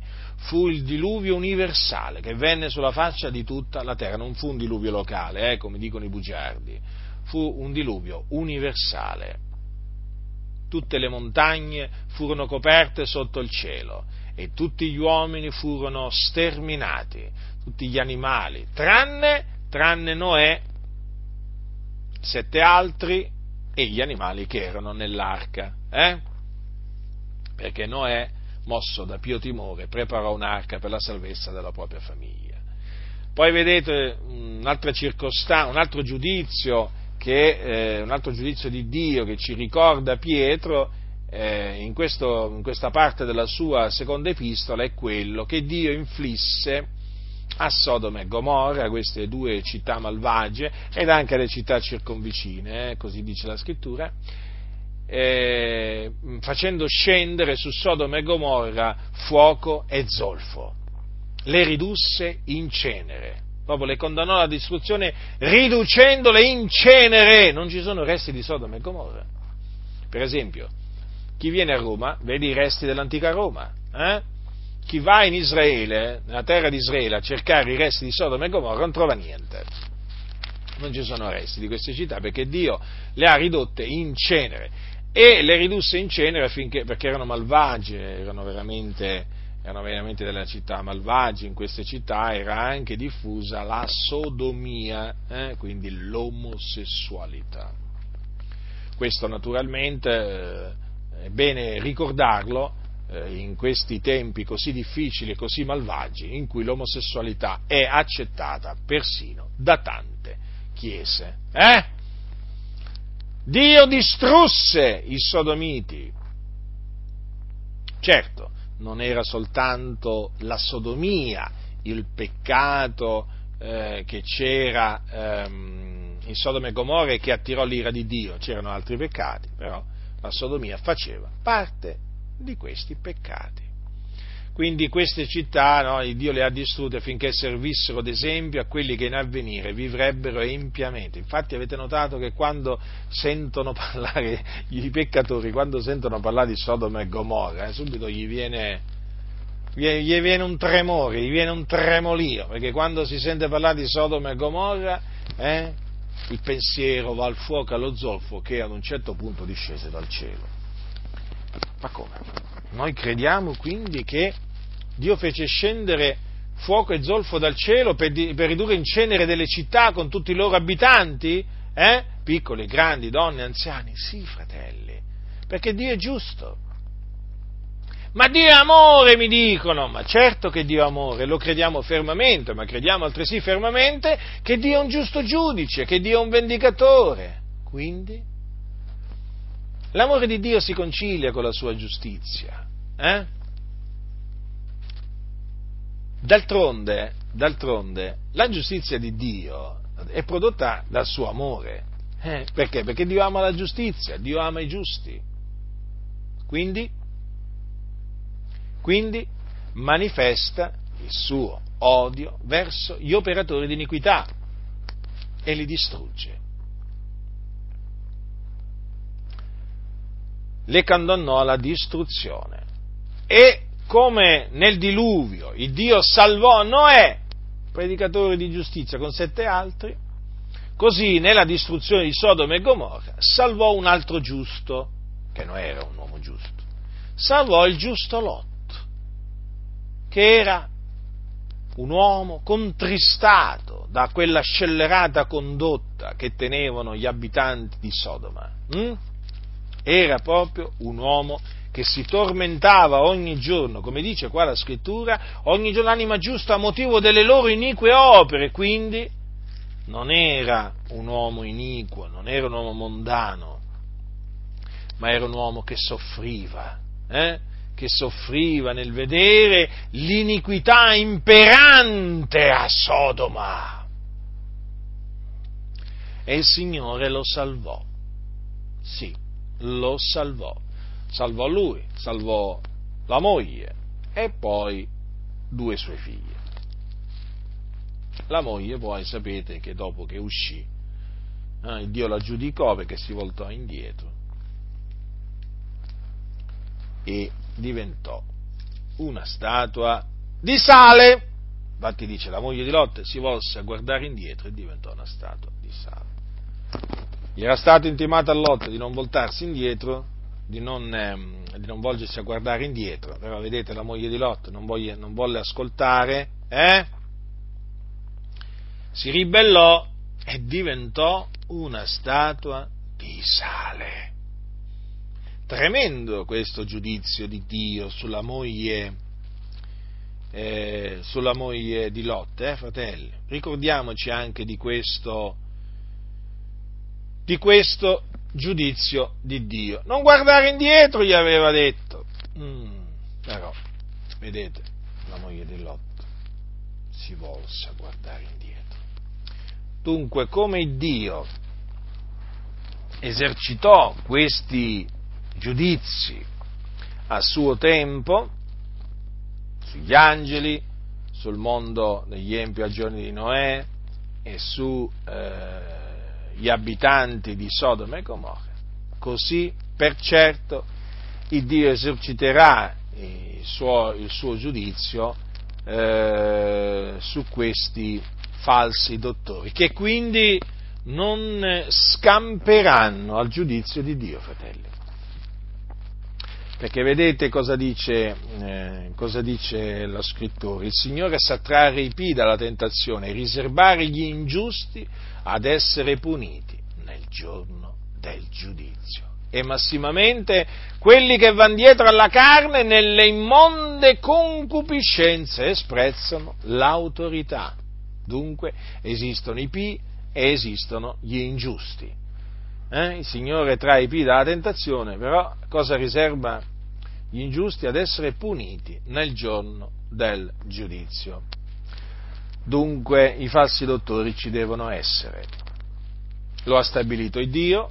Fu il diluvio universale che venne sulla faccia di tutta la terra, non fu un diluvio locale, eh, come dicono i bugiardi, fu un diluvio universale. Tutte le montagne furono coperte sotto il cielo e tutti gli uomini furono sterminati, tutti gli animali, tranne, tranne Noè, sette altri e gli animali che erano nell'arca. Eh? Perché Noè, mosso da pio timore, preparò un'arca per la salvezza della propria famiglia. Poi vedete un'altra circostanza, un altro giudizio, che, eh, un altro giudizio di Dio che ci ricorda Pietro eh, in, questo, in questa parte della sua seconda epistola è quello che Dio inflisse a Sodoma e Gomorra, queste due città malvagie, ed anche alle città circonvicine, eh, così dice la scrittura, eh, facendo scendere su Sodoma e Gomorra fuoco e zolfo. Le ridusse in cenere, proprio le condannò alla distruzione riducendole in cenere. Non ci sono resti di Sodoma e Gomorra. Per esempio, chi viene a Roma vede i resti dell'antica Roma. Eh? chi va in Israele, nella terra di Israele, a cercare i resti di Sodoma e Gomorra non trova niente. Non ci sono resti di queste città perché Dio le ha ridotte in cenere e le ridusse in cenere affinché, perché erano malvagie, erano veramente, erano veramente delle città malvagie. In queste città era anche diffusa la sodomia, eh, quindi l'omosessualità. Questo naturalmente eh, è bene ricordarlo eh, in questi tempi così difficili e così malvagi in cui l'omosessualità è accettata persino da tante chiese. Eh? Dio distrusse i sodomiti. Certo, non era soltanto la sodomia il peccato eh, che c'era ehm, in Sodoma e Gomorra che attirò l'ira di Dio, c'erano altri peccati, però la sodomia faceva parte di questi peccati. Quindi queste città no, Dio le ha distrutte affinché servissero d'esempio a quelli che in avvenire vivrebbero empiamente. Infatti avete notato che quando sentono parlare i peccatori, quando sentono parlare di Sodoma e Gomorra, eh, subito gli viene, gli viene un tremore, gli viene un tremolio, perché quando si sente parlare di Sodoma e Gomorra, eh, il pensiero va al fuoco allo zolfo che ad un certo punto discese dal cielo. Ma come? Noi crediamo quindi che Dio fece scendere fuoco e zolfo dal cielo per, di, per ridurre in cenere delle città con tutti i loro abitanti? Eh? Piccoli, grandi, donne, anziani? Sì, fratelli, perché Dio è giusto. Ma Dio è amore, mi dicono. Ma certo che Dio è amore, lo crediamo fermamente, ma crediamo altresì fermamente che Dio è un giusto giudice, che Dio è un vendicatore. Quindi, l'amore di Dio si concilia con la sua giustizia. Eh? D'altronde, d'altronde, la giustizia di Dio è prodotta dal suo amore. Eh, perché? Perché Dio ama la giustizia, Dio ama i giusti. Quindi, quindi manifesta il suo odio verso gli operatori di iniquità e li distrugge. Le condannò alla distruzione. E come nel diluvio il Dio salvò Noè, predicatore di giustizia, con sette altri, così nella distruzione di Sodoma e Gomorra salvò un altro giusto, che non era un uomo giusto, salvò il giusto Lot, che era un uomo contristato da quella scellerata condotta che tenevano gli abitanti di Sodoma. Hm? Era proprio un uomo che si tormentava ogni giorno, come dice qua la scrittura, ogni giorno l'anima giusta a motivo delle loro inique opere, quindi non era un uomo iniquo, non era un uomo mondano, ma era un uomo che soffriva, eh? che soffriva nel vedere l'iniquità imperante a Sodoma. E il Signore lo salvò, sì, lo salvò salvò lui, salvò la moglie e poi due sue figlie. La moglie poi sapete che dopo che uscì, eh, Dio la giudicò perché si voltò indietro e diventò una statua di sale. Infatti dice la moglie di Lotte si volse a guardare indietro e diventò una statua di sale. Gli era stato intimato a Lotte di non voltarsi indietro di non, eh, di non, volgersi a guardare indietro, però vedete la moglie di Lot non, voglia, non volle ascoltare, eh? si ribellò e diventò una statua di sale. Tremendo questo giudizio di Dio sulla moglie, eh, sulla moglie di Lot, eh, fratelli. Ricordiamoci anche di questo, di questo giudizio di Dio. Non guardare indietro, gli aveva detto. Mm, però, vedete, la moglie di Lot si volse a guardare indietro. Dunque, come Dio esercitò questi giudizi a suo tempo sugli angeli, sul mondo degli empi al giorno di Noè e su eh, gli abitanti di Sodoma e Gomorra, così per certo il Dio eserciterà il suo, il suo giudizio eh, su questi falsi dottori, che quindi non scamperanno al giudizio di Dio, fratelli. Perché vedete cosa dice, eh, cosa dice lo scrittore? Il Signore sa trarre i pi dalla tentazione e riservare gli ingiusti ad essere puniti nel giorno del giudizio. E massimamente quelli che vanno dietro alla carne nelle immonde concupiscenze e sprezzano l'autorità. Dunque esistono i pi e esistono gli ingiusti. Eh? Il Signore trae i pi dalla tentazione, però cosa riserva gli ingiusti ad essere puniti nel giorno del giudizio. Dunque i falsi dottori ci devono essere. Lo ha stabilito il Dio.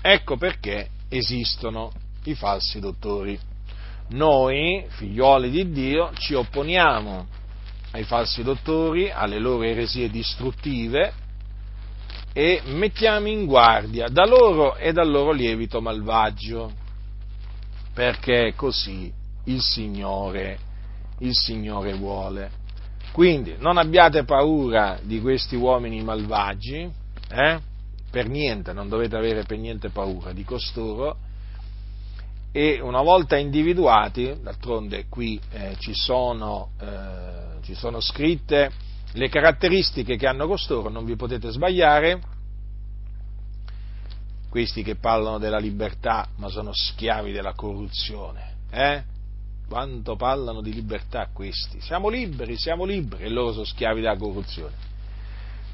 Ecco perché esistono i falsi dottori. noi, figlioli di Dio, ci opponiamo ai falsi dottori, alle loro eresie distruttive e mettiamo in guardia da loro e dal loro lievito malvagio, perché così il Signore, il Signore vuole. Quindi non abbiate paura di questi uomini malvagi, eh? per niente, non dovete avere per niente paura di costoro, e una volta individuati, d'altronde qui eh, ci, sono, eh, ci sono scritte le caratteristiche che hanno costoro, non vi potete sbagliare, questi che parlano della libertà ma sono schiavi della corruzione, eh? Quanto parlano di libertà questi? Siamo liberi, siamo liberi e loro sono schiavi della corruzione.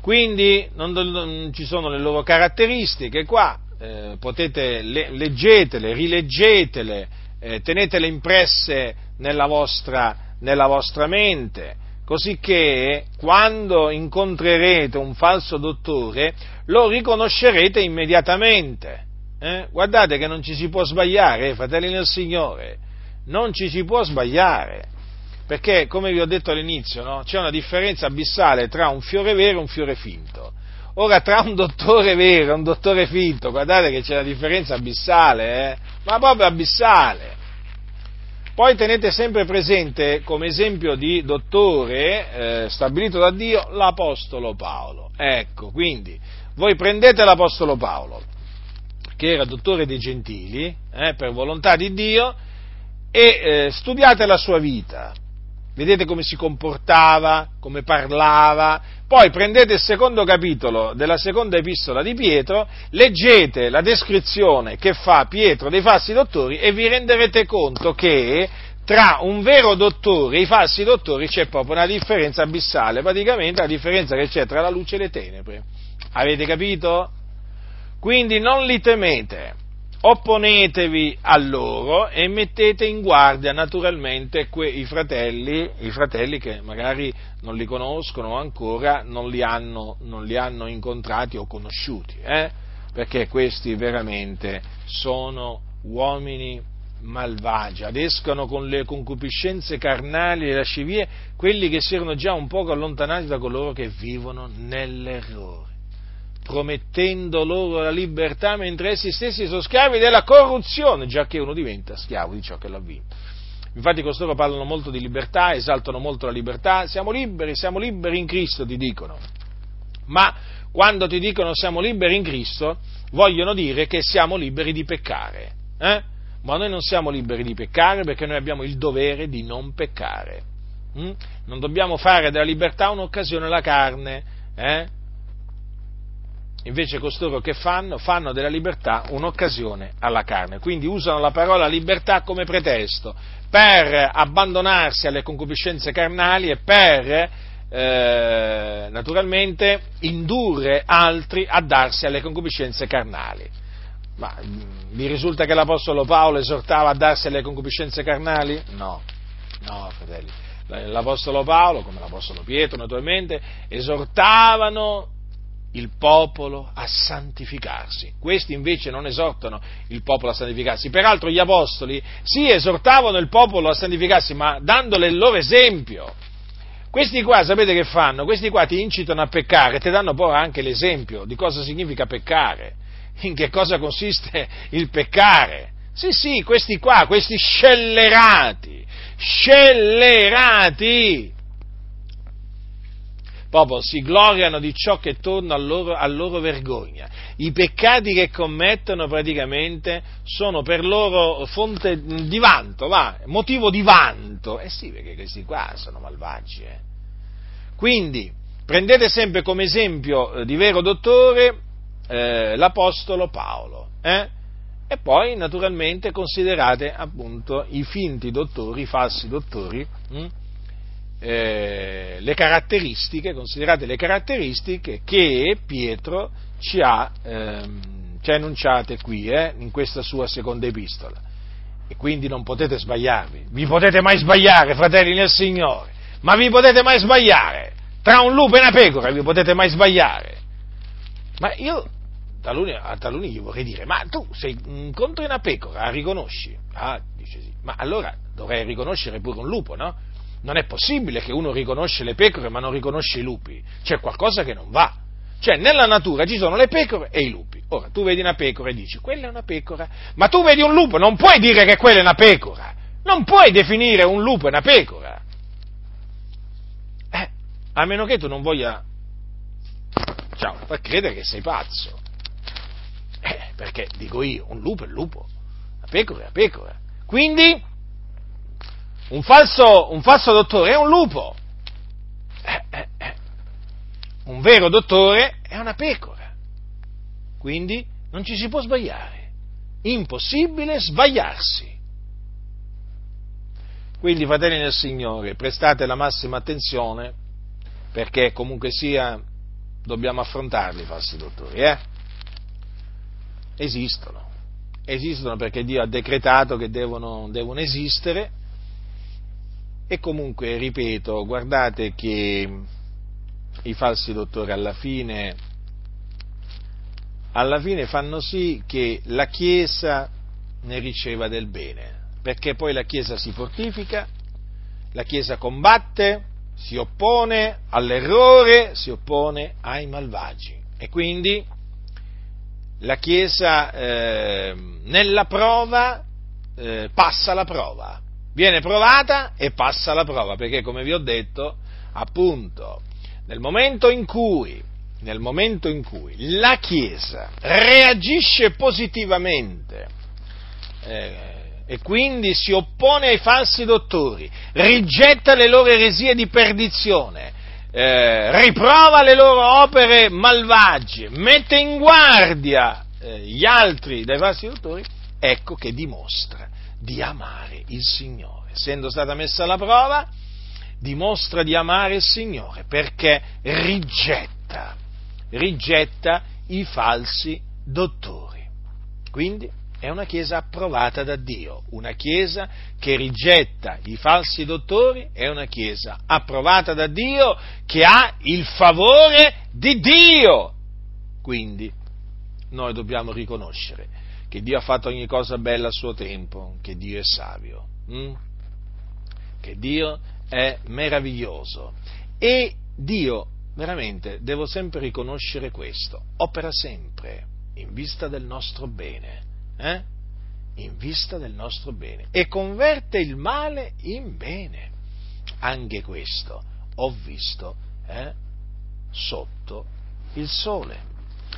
Quindi non, non ci sono le loro caratteristiche qua, eh, potete, le, leggetele, rileggetele, eh, tenetele impresse nella vostra, nella vostra mente, così che quando incontrerete un falso dottore lo riconoscerete immediatamente. Eh? Guardate che non ci si può sbagliare, eh, fratelli nel Signore, non ci si può sbagliare, perché come vi ho detto all'inizio no? c'è una differenza abissale tra un fiore vero e un fiore finto. Ora, tra un dottore vero e un dottore finto, guardate che c'è una differenza abissale, eh? ma proprio abissale. Poi tenete sempre presente come esempio di dottore eh, stabilito da Dio l'Apostolo Paolo. Ecco, quindi voi prendete l'Apostolo Paolo, che era dottore dei gentili, eh, per volontà di Dio, e eh, studiate la sua vita, vedete come si comportava, come parlava, poi prendete il secondo capitolo della seconda epistola di Pietro, leggete la descrizione che fa Pietro dei falsi dottori e vi renderete conto che tra un vero dottore e i falsi dottori c'è proprio una differenza abissale, praticamente la differenza che c'è tra la luce e le tenebre. Avete capito? Quindi non li temete opponetevi a loro e mettete in guardia naturalmente que- i, fratelli, i fratelli, che magari non li conoscono ancora non li hanno, non li hanno incontrati o conosciuti, eh? perché questi veramente sono uomini malvagi, adescano con le concupiscenze carnali e lascivie quelli che si erano già un poco allontanati da coloro che vivono nell'errore promettendo loro la libertà mentre essi stessi sono schiavi della corruzione, già che uno diventa schiavo di ciò che l'ha vinto. Infatti costoro parlano molto di libertà, esaltano molto la libertà, siamo liberi, siamo liberi in Cristo, ti dicono. Ma quando ti dicono siamo liberi in Cristo, vogliono dire che siamo liberi di peccare. Eh? Ma noi non siamo liberi di peccare perché noi abbiamo il dovere di non peccare. Mm? Non dobbiamo fare della libertà un'occasione alla carne. Eh? Invece costoro che fanno? Fanno della libertà un'occasione alla carne, quindi usano la parola libertà come pretesto per abbandonarsi alle concupiscenze carnali e per eh, naturalmente indurre altri a darsi alle concupiscenze carnali. Ma mm, vi risulta che l'Apostolo Paolo esortava a darsi alle concupiscenze carnali? No, no, fratelli. L'Apostolo Paolo, come l'Apostolo Pietro naturalmente, esortavano il popolo a santificarsi. Questi invece non esortano il popolo a santificarsi. Peraltro gli apostoli sì esortavano il popolo a santificarsi, ma dandole il loro esempio. Questi qua, sapete che fanno? Questi qua ti incitano a peccare e ti danno poi anche l'esempio di cosa significa peccare, in che cosa consiste il peccare. Sì, sì, questi qua, questi scellerati, scellerati, proprio si gloriano di ciò che torna a loro, a loro vergogna. I peccati che commettono praticamente sono per loro fonte di vanto, va, motivo di vanto. Eh sì, perché questi qua sono malvagi. Eh. Quindi, prendete sempre come esempio eh, di vero dottore eh, l'Apostolo Paolo. Eh? E poi, naturalmente, considerate appunto i finti dottori, i falsi dottori, hm? Eh, le caratteristiche, considerate le caratteristiche che Pietro ci ha, ehm, ci ha enunciate qui, eh, in questa sua seconda epistola. E quindi non potete sbagliarvi. Vi potete mai sbagliare, fratelli nel Signore? Ma vi potete mai sbagliare? Tra un lupo e una pecora vi potete mai sbagliare? Ma io taluni, a taluni gli vorrei dire, ma tu se incontri una pecora, la riconosci? Ah, dice sì, ma allora dovrei riconoscere pure un lupo, no? Non è possibile che uno riconosce le pecore ma non riconosce i lupi, c'è qualcosa che non va. Cioè, nella natura ci sono le pecore e i lupi. Ora, tu vedi una pecora e dici, quella è una pecora, ma tu vedi un lupo, non puoi dire che quella è una pecora, non puoi definire un lupo una pecora. Eh, a meno che tu non voglia, ciao, far credere che sei pazzo. Eh, perché dico io, un lupo è un lupo, la pecora è la pecora. Quindi, un falso, un falso dottore è un lupo. Eh, eh, eh un vero dottore è una pecora. Quindi non ci si può sbagliare. Impossibile sbagliarsi. Quindi, fratelli del Signore, prestate la massima attenzione perché comunque sia dobbiamo affrontarli i falsi dottori, eh? Esistono. Esistono perché Dio ha decretato che devono, devono esistere e comunque, ripeto, guardate che i falsi dottori alla fine, alla fine fanno sì che la Chiesa ne riceva del bene, perché poi la Chiesa si fortifica, la Chiesa combatte, si oppone all'errore, si oppone ai malvagi. E quindi la Chiesa eh, nella prova eh, passa la prova, viene provata e passa la prova, perché come vi ho detto, appunto, nel momento in cui, nel momento in cui la Chiesa reagisce positivamente eh, e quindi si oppone ai falsi dottori, rigetta le loro eresie di perdizione, eh, riprova le loro opere malvagie, mette in guardia eh, gli altri dai falsi dottori, ecco che dimostra di amare il Signore. Essendo stata messa alla prova, dimostra di amare il Signore perché rigetta, rigetta i falsi dottori. Quindi è una chiesa approvata da Dio, una chiesa che rigetta i falsi dottori, è una chiesa approvata da Dio che ha il favore di Dio. Quindi noi dobbiamo riconoscere che Dio ha fatto ogni cosa bella a suo tempo, che Dio è savio, hm? che Dio è meraviglioso e Dio, veramente, devo sempre riconoscere questo, opera sempre in vista del nostro bene, eh? in vista del nostro bene e converte il male in bene. Anche questo ho visto eh? sotto il sole.